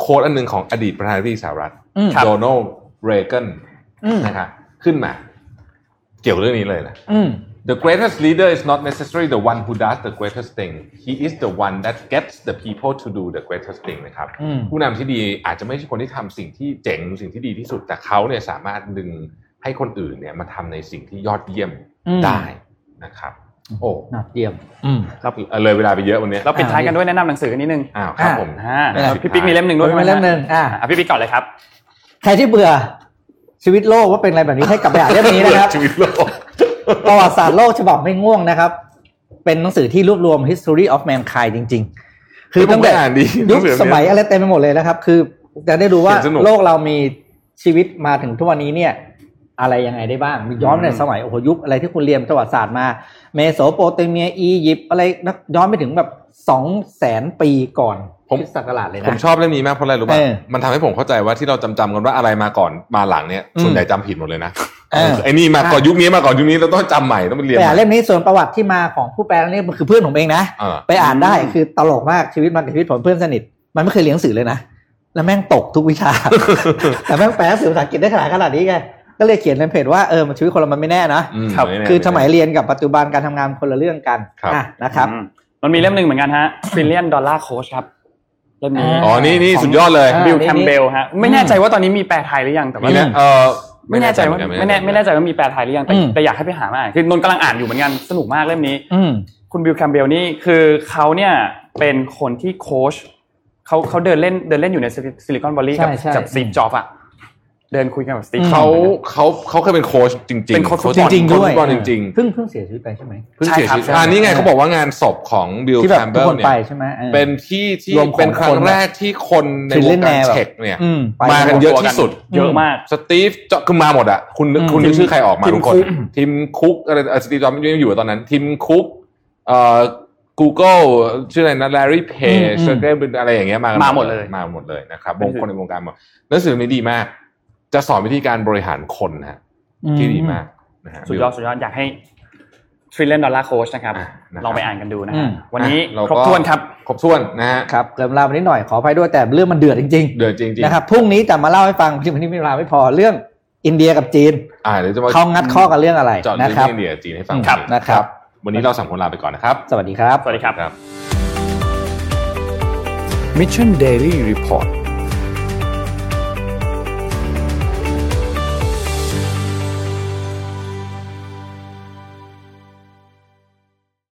โค้ดอันหนึ่งของอดีตประธานาธิบดีสหรัฐอืมโดนัลด์เรเกนอืมนะครับขึ้นมา เกี่ยวกับเรื่องนี้เลยนะอืม The greatest leader is not necessarily the one who does the greatest thing. He is the one that gets the people to do the greatest thing นะครับอืมผู้นำที่ดีอาจจะไม่ใช่คนที่ทำสิ่งที่เจ๋งสิ่งที่ดีที่สุดแต่เขาเนี่ยสามารถดึง ให้คนอื่นเนี่ยมาทำในสิ่งที่ยอดเยี่ยมอืมได้นะครับ โอ้นัดเยี่ยมอืมครับเลยเวลาไปเยอะวันนี้เราปิดท้ายกันด้วยแนะนำหนังสือนิดนึงอ้าวครับอ่าผมอ่าอ่าพี่ปิ๊กมีเล่มหนึ่งด้วยมีเล่มหนึ่งอ่าอะพี่ปิ๊กก่อนเลยครับ ใครที่เบื่อชีวิตโลกว่าเป็นอะไรแบบนี้ให้กลับไปอ่านเล่มนี้นะครับชีวิตโลกประวัติศาสตร์โลกฉบับไม่ง่วงนะครับ เป็นหนังสือที่รวบรวม history of mankind จริง ๆ คือตั้งแต่ผมไปอ่านดิยุคหนังสือเนี่ยสมัยอะไรเต็มไปหมดเลยนะครับ คือจะได้ดูว่าเขียนสนุกโลกเรามีชีวิตมาถึงทุกวันนี้เนี่ย อะไรยังไงได้บ้างมีย้อนไปในสมัยโอ้โหยุคอะไรที่คุณเรียนประวัติศาสตร์มา เมโสโปเตเมียอียิปต์อะไรนะย้อนไปถึงแบบสองแสนปีก่อนผมคริสตศักราชเลยผมนะชอบเรื่องนี้มากเพราะอะไรรู้ป่ะเออมันทำให้ผมเข้าใจว่าที่เราจำจำๆกันว่าอะไรมาก่อนมาหลังเนี่ยอืมส่วนใหญ่จำผิดหมดเลยนะเออไอ้นี่มาก่อนยุคนี้มาก่อนยุคนี้เราต้องจำใหม่ต้องไปเรียนไปใหอ่านม่เล่มนี้ส่วนประวัติที่มาของผู้แปลนี่มันคือเพื่อนผมเองนะเออไปอ่านได้คือตลกมากชีวิตมันกับชีวิตผมเพื่อนสนิท มันไม่เคยเรียนหนังสือเลยนะแล้วแม่งตกทุกวิชา แต่แม่งแปลหนังสือภาษาอังกฤษได้ขนาดขนาดนี้ไง ก็เลยเขียนในเพจว่าเออมันชีวิตคนเรามันไม่แน่นะอืมครับไแน่คือสมัยเรียนกับปัจจุบันการทำงานคนละเรื่องกันครับอะนะครับอืมมันมีเล่มหนึ่งเหมือนกันฮะ Trillion Dollar Coach ครับเล่มนี้อ่าอ๋อนี่นี่สุดยอดเลยอ่าบิลนี่แคมเบลฮะไม่แน่ใจว่าตอนนี้มีแปลไทยหรือยังแต่ว่านี่นะเออไม่แน่ใจเหมือนกันไม่แน่ไม่แน่ใจว่ามีแปลไทยหรือยังแต่อืมแต่อยากให้ไปหามาอ่านคือนนท์กำลังอ่านอยู่เหมือนกันสนุกมากเล่มนี้อืมคุณบิลแคมเบลนี่คือเขาเนี่ยเป็นคนที่โค้ชเขาเขาเดินเล่นเดินเล่นอยู่ในซิลิคอนวัลลีย์กับใช่ใช่กับสตีฟจ็อบอะ เดินคุยกันกับสตีฟอืมเขาเขาเขาเคยเป็นโค้ชจริงๆเป็นโค้ชฟุตบอลจริงๆด้วยโค้ชฟุตบอลจริงเพิ่งเพิ่งเสียชีวิตไปใช่ไหมๆเพิ่งใช่เสียครับชีวิตใช่อ่านี่ไงเขาบอกว่างานศพของบิลที่แบแคบมทุเบกลคนเนี่ไปยใช่ไหมออเป็นที่ที่รวมของเป็นครั้คงนแรกที่คนในวงการ Trillionaire เทคเนี่ยอืมไปมากันเยอะที่สุดเยอะมากสตีฟจ็อบคือมาหมดอะคุณนึกอืมคุณนึกชื่อใครออกมาทีมทุกคนคุกทีมคุกอะไรเอ่อสตีฟจ็อบยังอยู่ตอนนั้นทีมคุกเอ่อ Google ชื่ออะไรนะ Larry อืม Page อืมเซอร์เกย์อะไรอย่างเงี้ยมากันมาหมดเลยมาหมดเลยนะครับเป็นวงคนในวงการหมดหนังสือนี้ดีมาก จะสอนวิธีการบริหารคนนะฮะที่ดีมากนะฮะสุดยอดสุดยอดอยากให้ Trillion Dollar Coach นะครับอะนะครับลองไปอ่านกันดูนะอืฮะมวันนี้อะเราครบก็ถ้วนครับครบถ้วนนะฮะครับเกินเวลาไปนิดหน่อยขออภัยด้วยแต่เรื่องมันเดือดจริงเดือดจริงๆนะครับพรุ่งนี้จะมาเล่าให้ฟังที่วันนี้มีเวลาไม่พอเรื่องอินเดียกับจีนๆอ่าเดี๋ยวจะมาเขางัดข้อกันเรื่องอะไรเจาะนะลึกครับเรื่องอินเดียจีนให้ฟังครับอีกนะครับ วันนี้เราสามคนลาไปก่อนนะครับ สวัสดีครับ สวัสดีครับครับ Mission Daily Report